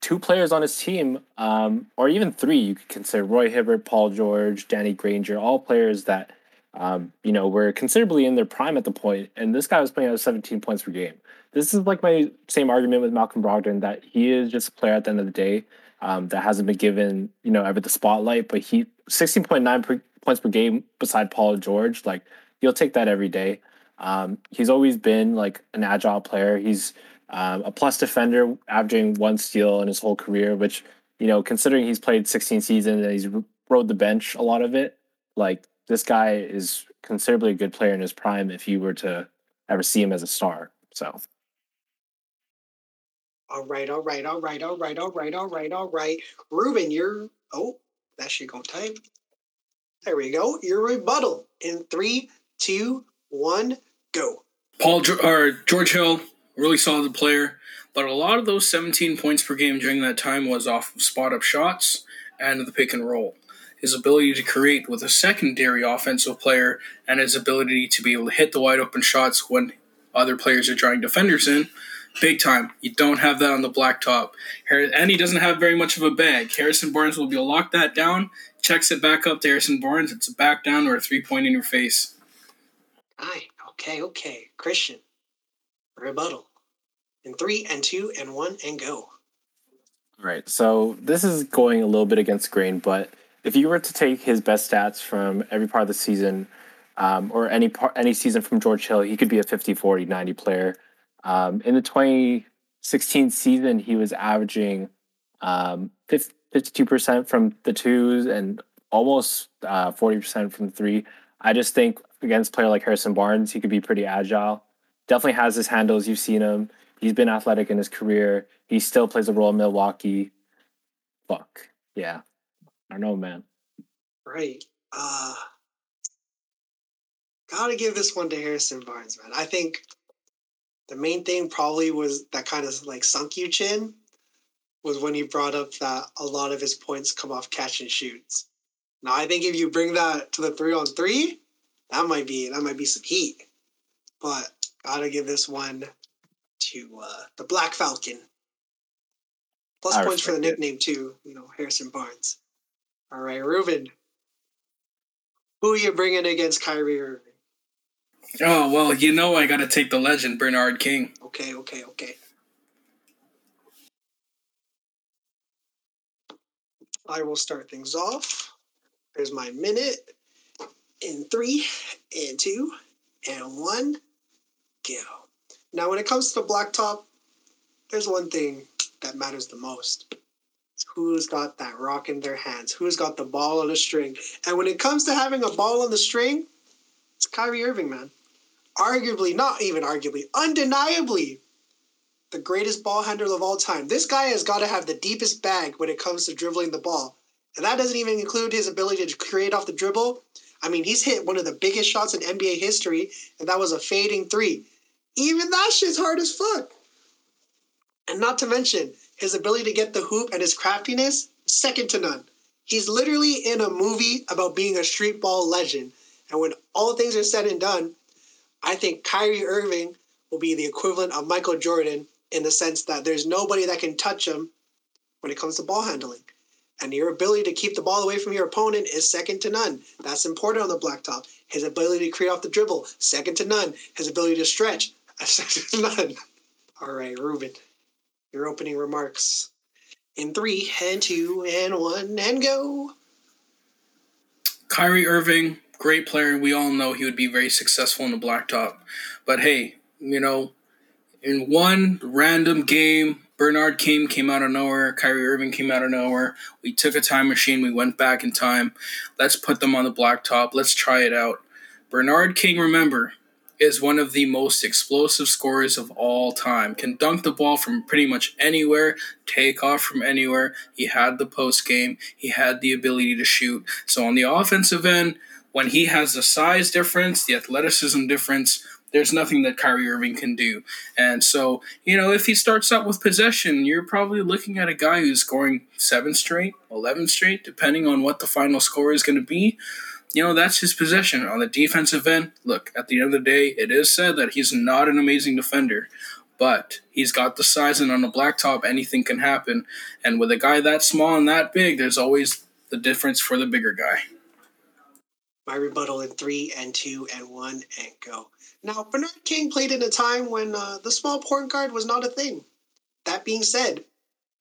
two players on his team, um, or even three. You could consider Roy Hibbert, Paul George, Danny Granger, all players that um, you know were considerably in their prime at the. And this guy was playing at seventeen points per game this is like my same argument with Malcolm Brogdon that he is just a player at the end of the day um, that hasn't been given you know ever the spotlight. But he sixteen point nine points per game beside Paul George, like you'll take that every day. Um, he's always been like an agile player. He's um, a plus defender, averaging one steal in his whole career. Which you know, considering he's played sixteen seasons and he's rode the bench a lot of it, like this guy is considerably a good player in his prime. If you were to ever see him as a star, so. All right, all right, all right, all right, all right, all right, all right. Ruben, you're oh, that shit gonna type. There we go. Your rebuttal in three, two, one, go. Paul or George Hill, really solid player, but a lot of those 17 points per game during that time was off of spot up shots and the pick and roll. His ability to create with a secondary offensive player and his ability to be able to hit the wide open shots when other players are drawing defenders in, big time. You don't have that on the blacktop. And he doesn't have very much of a bag. Harrison Barnes will be able to lock that down, checks it back up to Harrison Barnes. It's a back down or a three point in your face. Aye, okay, okay. Christian, rebuttal in three and two and one and go. All right. So this is going a little bit against grain, but if you were to take his best stats from every part of the season, um, or any part, any season from George Hill, he could be a 50, 40, 90 player. Um, in the 2016 season, he was averaging um, 52% from the twos and almost uh, 40% from the three. I just think against player like Harrison Barnes, he could be pretty agile. Definitely has his handles. You've seen him. He's been athletic in his career. He still plays a role in Milwaukee. Fuck. Yeah. I don't know, man. Right. Uh gotta give this one to Harrison Barnes, man. I think the main thing probably was that kind of like sunk you chin was when he brought up that a lot of his points come off catch and shoots. Now I think if you bring that to the three on three, that might be that might be some heat. But gotta give this one to uh, the Black Falcon. Plus points for the respect it. nickname too. You know, Harrison Barnes. All right, Reuben. Who are you bringing against Kyrie Irving? Oh well, you know I gotta take the legend Bernard King. Okay, okay, okay. I will start things off. There's my minute in three and two and one. Go. Now, when it comes to the blacktop, there's one thing that matters the most. Who's got that rock in their hands? Who's got the ball on the string? And when it comes to having a ball on the string, it's Kyrie Irving, man. Arguably, not even arguably, undeniably, the greatest ball handler of all time. This guy has got to have the deepest bag when it comes to dribbling the ball. And that doesn't even include his ability to create off the dribble. I mean, he's hit one of the biggest shots in NBA history, and that was a fading three. Even that shit's hard as fuck. And not to mention, his ability to get the hoop and his craftiness, second to none. He's literally in a movie about being a street ball legend. And when all things are said and done, I think Kyrie Irving will be the equivalent of Michael Jordan in the sense that there's nobody that can touch him when it comes to ball handling. And your ability to keep the ball away from your opponent is second to none. That's important on the blacktop. His ability to create off the dribble, second to none. His ability to stretch, second to none. All right, Ruben, your opening remarks. In three and two and one and go. Kyrie Irving, great player. We all know he would be very successful in the blacktop. But hey, you know, in one random game, Bernard King came out of nowhere. Kyrie Irving came out of nowhere. We took a time machine. We went back in time. Let's put them on the blacktop. Let's try it out. Bernard King, remember, is one of the most explosive scorers of all time. Can dunk the ball from pretty much anywhere, take off from anywhere. He had the post game, he had the ability to shoot. So on the offensive end, when he has the size difference, the athleticism difference, there's nothing that Kyrie Irving can do. And so, you know, if he starts out with possession, you're probably looking at a guy who's scoring seven straight, 11 straight, depending on what the final score is going to be you know, that's his position On the defensive end, look, at the end of the day, it is said that he's not an amazing defender, but he's got the size, and on the blacktop, anything can happen. And with a guy that small and that big, there's always the difference for the bigger guy. My rebuttal in three and two and one and go. Now, Bernard King played in a time when uh, the small point guard was not a thing. That being said,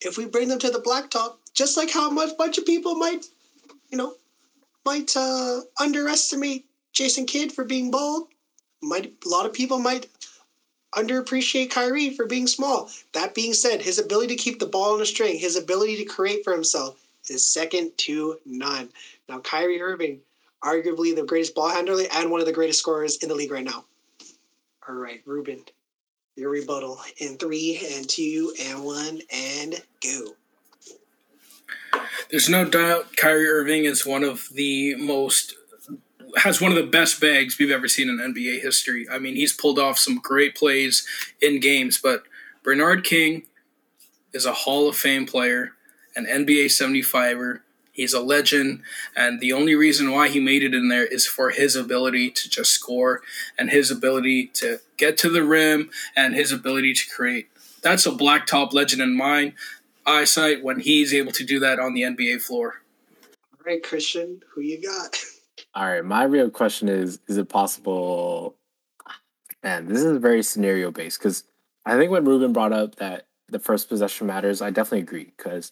if we bring them to the blacktop, just like how much bunch of people might, you know, might uh, underestimate Jason Kidd for being bald. Might a lot of people might underappreciate Kyrie for being small. That being said, his ability to keep the ball on a string, his ability to create for himself, is second to none. Now, Kyrie Irving, arguably the greatest ball handler and one of the greatest scorers in the league right now. All right, Ruben, your rebuttal in three and two and one and go. There's no doubt Kyrie Irving is one of the most has one of the best bags we've ever seen in NBA history. I mean, he's pulled off some great plays in games, but Bernard King is a Hall of Fame player, an NBA 75er. He's a legend, and the only reason why he made it in there is for his ability to just score and his ability to get to the rim and his ability to create. That's a blacktop legend in mine eyesight when he's able to do that on the NBA floor. All right, Christian, who you got? All right, my real question is: Is it possible? And this is very scenario based because I think when Ruben brought up that the first possession matters, I definitely agree because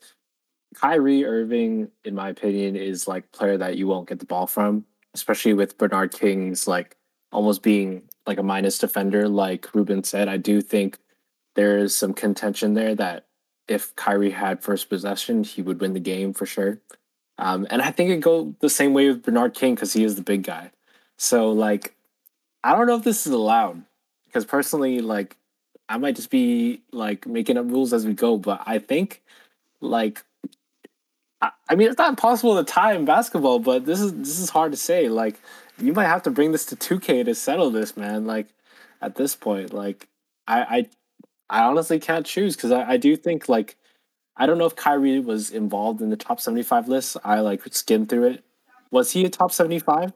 Kyrie Irving, in my opinion, is like player that you won't get the ball from, especially with Bernard King's like almost being like a minus defender, like Ruben said. I do think there is some contention there that if Kyrie had first possession, he would win the game for sure. Um, and I think it go the same way with Bernard King because he is the big guy. So like, I don't know if this is allowed because personally, like, I might just be like making up rules as we go. But I think like, I, I mean, it's not possible to tie in basketball, but this is this is hard to say. Like, you might have to bring this to two K to settle this, man. Like, at this point, like, I I, I honestly can't choose because I, I do think like I don't know if Kyrie was involved in the top 75 list. I like skimmed through it. Was he a top 75?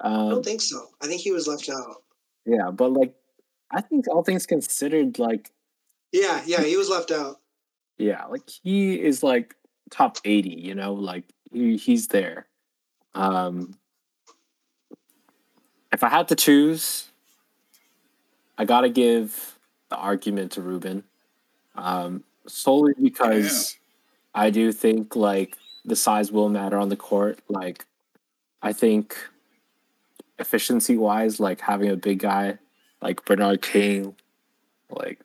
I Um, don't think so. I think he was left out. yeah, but like, I think all things considered, like Yeah, yeah, he was left out. Yeah, like he is like top 80, you know, like he, he's there. Um if I had to choose, I gotta give the argument to Ruben. Um solely because I do think like the size will matter on the court. Like I think efficiency wise, like having a big guy like Bernard King, like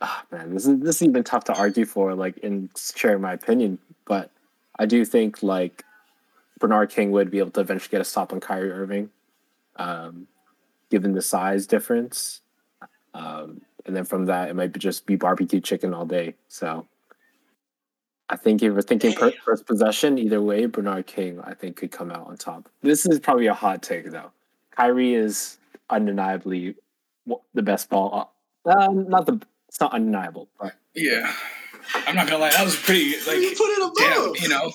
ah man, this is this is even tough to argue for, like in sharing my opinion. But I do think like Bernard King would be able to eventually get a stop on Kyrie Irving, um, given the size difference. Um, and then from that, it might be just be barbecue chicken all day. So I think if we're thinking per- first possession, either way, Bernard King, I think, could come out on top. This is probably a hot take, though. Kyrie is undeniably the best ball. Uh, not the. It's not undeniable, but Yeah, I'm not gonna lie. That was pretty like you put it damn. above. You know,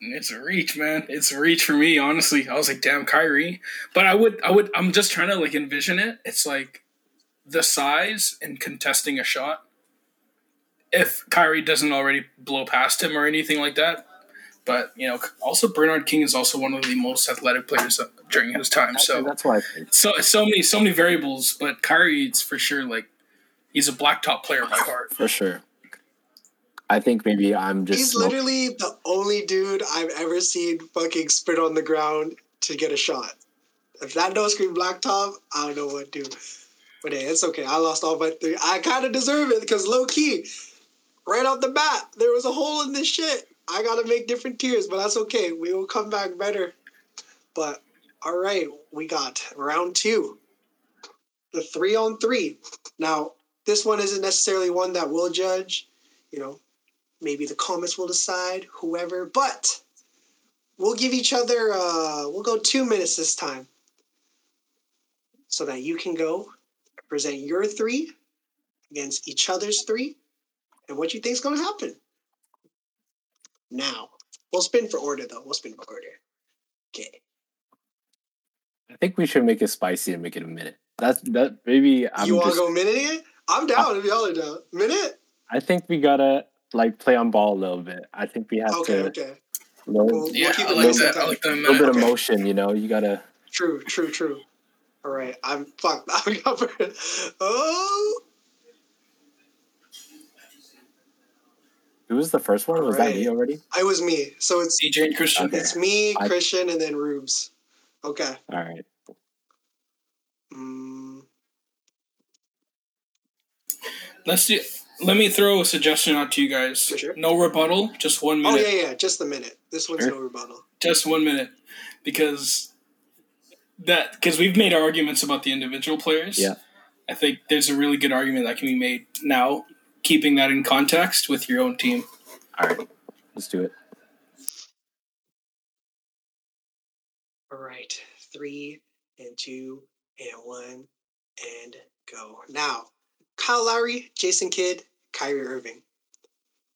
it's a reach, man. It's a reach for me. Honestly, I was like, damn, Kyrie. But I would, I would. I'm just trying to like envision it. It's like the size and contesting a shot. If Kyrie doesn't already blow past him or anything like that. But you know, also Bernard King is also one of the most athletic players during his time. So that's why. I think. so so many so many variables, but Kyrie it's for sure like he's a blacktop player by heart. For sure. I think maybe I'm just. He's smoke- literally the only dude I've ever seen fucking spit on the ground to get a shot. If that no screen blacktop, I don't know what to do. But hey, it's okay. I lost all my three. I kind of deserve it because low key, right off the bat, there was a hole in this shit. I gotta make different tiers, but that's okay. We will come back better. But all right, we got round two, the three on three. Now, this one isn't necessarily one that we'll judge. You know, maybe the comments will decide, whoever. But we'll give each other. Uh, we'll go two minutes this time, so that you can go present your three against each other's three, and what you think's gonna happen. Now, we'll spin for order though. We'll spin for order. Okay. I think we should make it spicy and make it a minute. That's that. Maybe I'm you want to go minute it? I'm down if y'all are down. Minute? I think we gotta like play on ball a little bit. I think we have Okay, to. okay. Little, We'll, Yeah, we'll keep I it like that. I like that. little bit of Okay. motion, you know. You gotta. True, true, true. All right, I'm fucked. I'm covered. Oh, Who was the first one? Was that Alright. me already? I was me. So it's DJ and Christian. Okay. it's me, I- Christian, and then Rubes. Okay. All right. Mm, Let's do. Let me throw a suggestion out to you guys. For sure. No rebuttal, just one minute. Oh yeah, yeah. Just a minute. This one's Sure. no rebuttal. Just one minute, because that because we've made arguments about the individual players. Yeah. I think there's a really good argument that can be made now, keeping that in context with your own team. All right. Let's do it. All right, three and two and one and go. Now, Kyle Lowry, Jason Kidd, Kyrie Irving.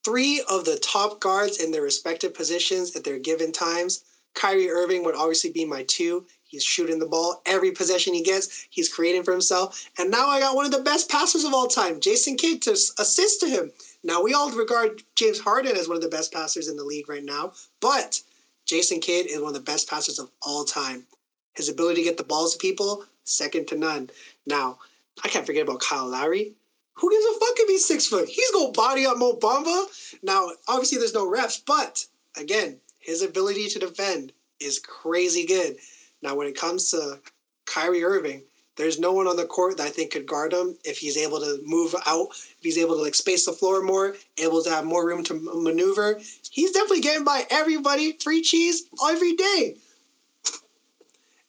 Three of the top guards in their respective positions at their given times. Kyrie Irving would obviously be my two. He's shooting the ball every possession he gets. He's creating for himself. And now I got one of the best passers of all time, Jason Kidd, to assist to him. Now, we all regard James Harden as one of the best passers in the league right now, but Jason Kidd is one of the best passers of all time. His ability to get the balls to people, second to none. Now, I can't forget about Kyle Lowry. Who gives a fuck if he's six foot? He's gonna body up Mo Bamba. Now, obviously, there's no refs, but again, his ability to defend is crazy good. Now, when it comes to Kyrie Irving, there's no one on the court that I think could guard him if he's able to move out, if he's able to like space the floor more, able to have more room to maneuver. He's definitely getting by everybody, free cheese every day.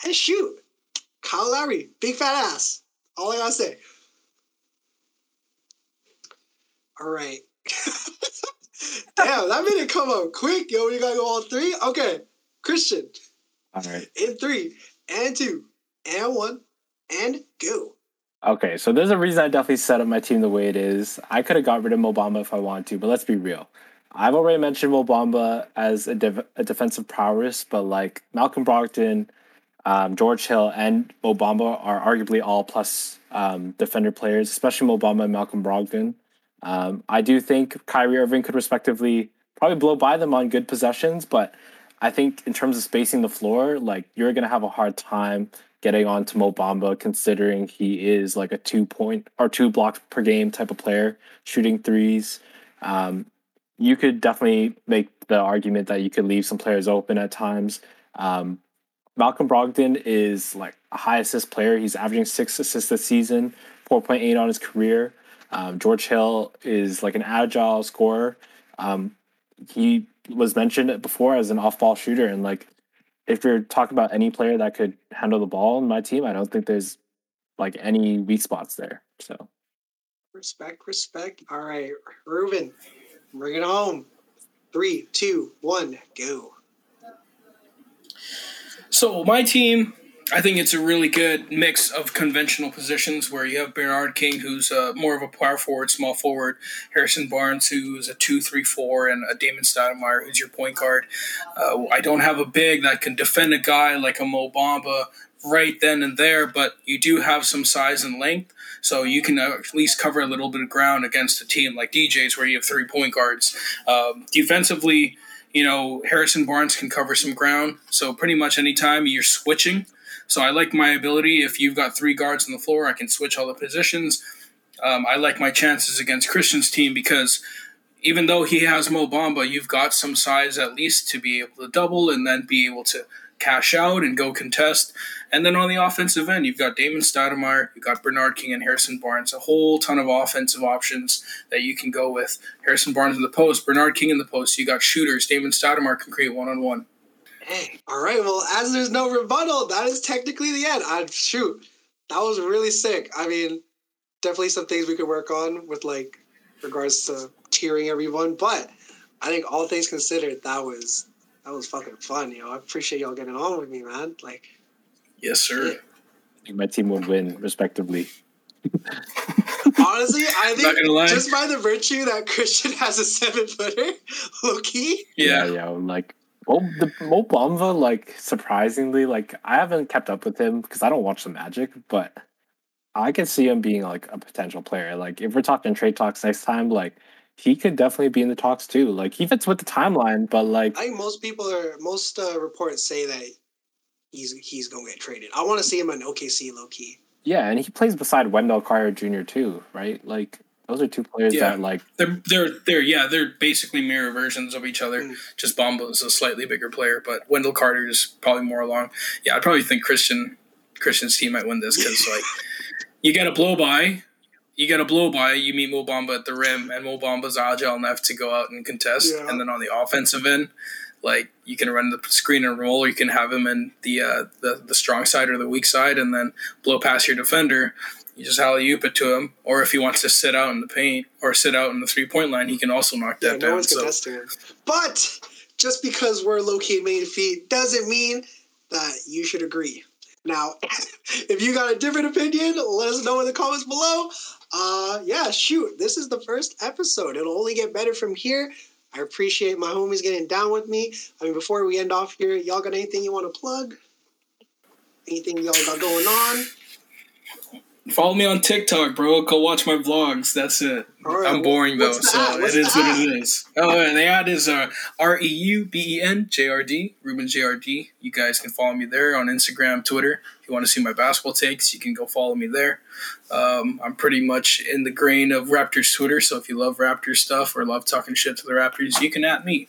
And shoot, Kyle Lowry, big fat ass. All I gotta say. All right. Damn, that made it come up quick, yo. You gotta go all three. Okay, Christian, All right. in three and two and one and go. Okay, so there's a reason I definitely set up my team the way it is. I could have got rid of Mo Bamba if I wanted to, but let's be real. I've already mentioned Mo Bamba as a, def- a defensive prowess, but like Malcolm Brogdon, um, George Hill and Mo Bamba are arguably all plus um, defender players, especially Mo Bamba and Malcolm Brogdon. Um, I do think Kyrie Irving could respectively probably blow by them on good possessions, but I think in terms of spacing the floor, like you're gonna have a hard time getting on to Mo Bamba, considering he is like a two point or two blocks per game type of player, shooting threes. Um, you could definitely make the argument that you could leave some players open at times. Um, Malcolm Brogdon is like a high assist player. He's averaging six assists this season, 4.8 on his career. Um, George Hill is like an agile scorer. Um, he was mentioned before as an off ball shooter. And like, if you're talking about any player that could handle the ball in my team, I don't think there's like any weak spots there. So Respect, respect. All right, Ruben, bring it home. Three, two, one, go. So my team, I think it's a really good mix of conventional positions where you have Bernard King, who's uh, more of a power forward, small forward, Harrison Barnes, who's a two, three, four, and a Damon Stoudemire, who's your point guard. Uh, I don't have a big that can defend a guy like a Mo Bamba right then and there, but you do have some size and length, so you can at least cover a little bit of ground against a team like DJ's where you have three point guards. Um, defensively, you know, Harrison Barnes can cover some ground, so pretty much anytime you're switching. So I like my ability. If you've got three guards on the floor, I can switch all the positions. Um, I like my chances against Christian's team because even though he has Mo Bamba, you've got some size at least to be able to double and then be able to cash out and go contest. And then on the offensive end, you've got Damon Stoudemire, you've got Bernard King and Harrison Barnes, a whole ton of offensive options that you can go with. Harrison Barnes in the post, Bernard King in the post. You got shooters. Damon Stoudemire can create one on one. Hey, all right. Well, as there's no rebuttal, that is technically the end. I shoot, that was really sick. I mean, definitely some things we could work on with like regards to tiering everyone, but I think all things considered, that was that was fucking fun. You know, I appreciate y'all getting on with me, man. Like, Yes, sir. I think my team would win respectively. honestly, I Not gonna lie. think just by the virtue that Christian has a seven footer, low key. Yeah. yeah, like Mo, the Mo Bamba, like surprisingly, like I haven't kept up with him because I don't watch the Magic, but I can see him being like a potential player. Like if we're talking trade talks next time, like he could definitely be in the talks too. Like he fits with the timeline, but like I think most people are most uh, reports say that he's he's gonna get traded. I want to see him in OKC, low key. yeah, and he plays beside Wendell Carter Jr. too, right? Like those are two players Yeah. that like They're they're they're yeah they're basically mirror versions of each other. Mm. Just Bamba is a slightly bigger player, but Wendell Carter is probably more along. Yeah, I probably think Christian Christian's team might win this because like you get a blow by, you get a blow by. You meet Mo Bamba at the rim, and Mo Bamba's agile enough to go out and contest. Yeah. And then on the offensive end, like you can run the screen and roll, or you can have him in the uh, the the strong side or the weak side, and then blow past your defender. You just alley oop it to him, or if he wants to sit out in the paint or sit out in the three point line, he can also knock Yeah, that no down. one's So contesting him. But just because we're low key main feet doesn't mean that you should agree. Now, if you got a different opinion, let us know in the comments below. Uh, yeah, shoot, this is the first episode. It'll only get better from here. I appreciate my homies getting down with me. I mean, before we end off here, y'all got anything you want to plug? Anything y'all got going on? Follow me on TikTok, bro. Go watch my vlogs. That's it. All right, I'm boring though, so it is what it is. Oh, and the ad is uh, R E U B E N J R D Ruben J R D. You guys can follow me there on Instagram, Twitter. If you want to see my basketball takes, you can go follow me there. Um, I'm pretty much in the grain of Raptors Twitter, so if you love Raptors stuff or love talking shit to the Raptors, you can at me.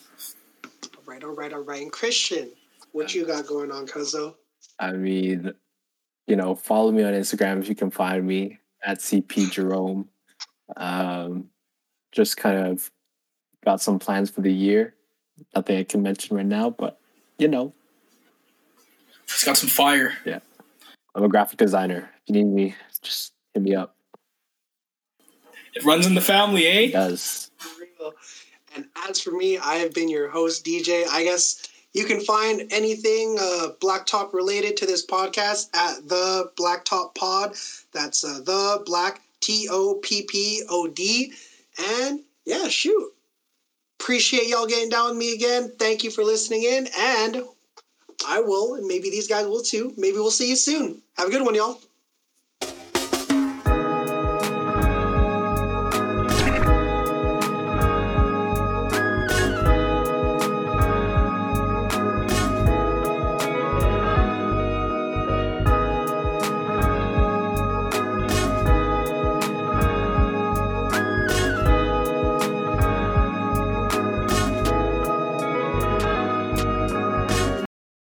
All right, all right, all right. And Christian, what you got going on, Cuzzo? I mean, you know, follow me on Instagram if you can find me at CP Jerome. Um, just kind of got some plans for the year. Nothing I can mention right now, but you know, It's got some fire. Yeah. I'm a graphic designer. If you need me, just hit me up. It runs in the family, eh? It does. And as for me, I have been your host, DJ. I guess you can find anything uh, Blacktop related to this podcast at the Blacktop Pod. That's uh, the Black T O P P O D. And yeah, shoot. Appreciate y'all getting down with me again. Thank you for listening in, and I will, and maybe these guys will too. Maybe we'll see you soon. Have a good one, y'all.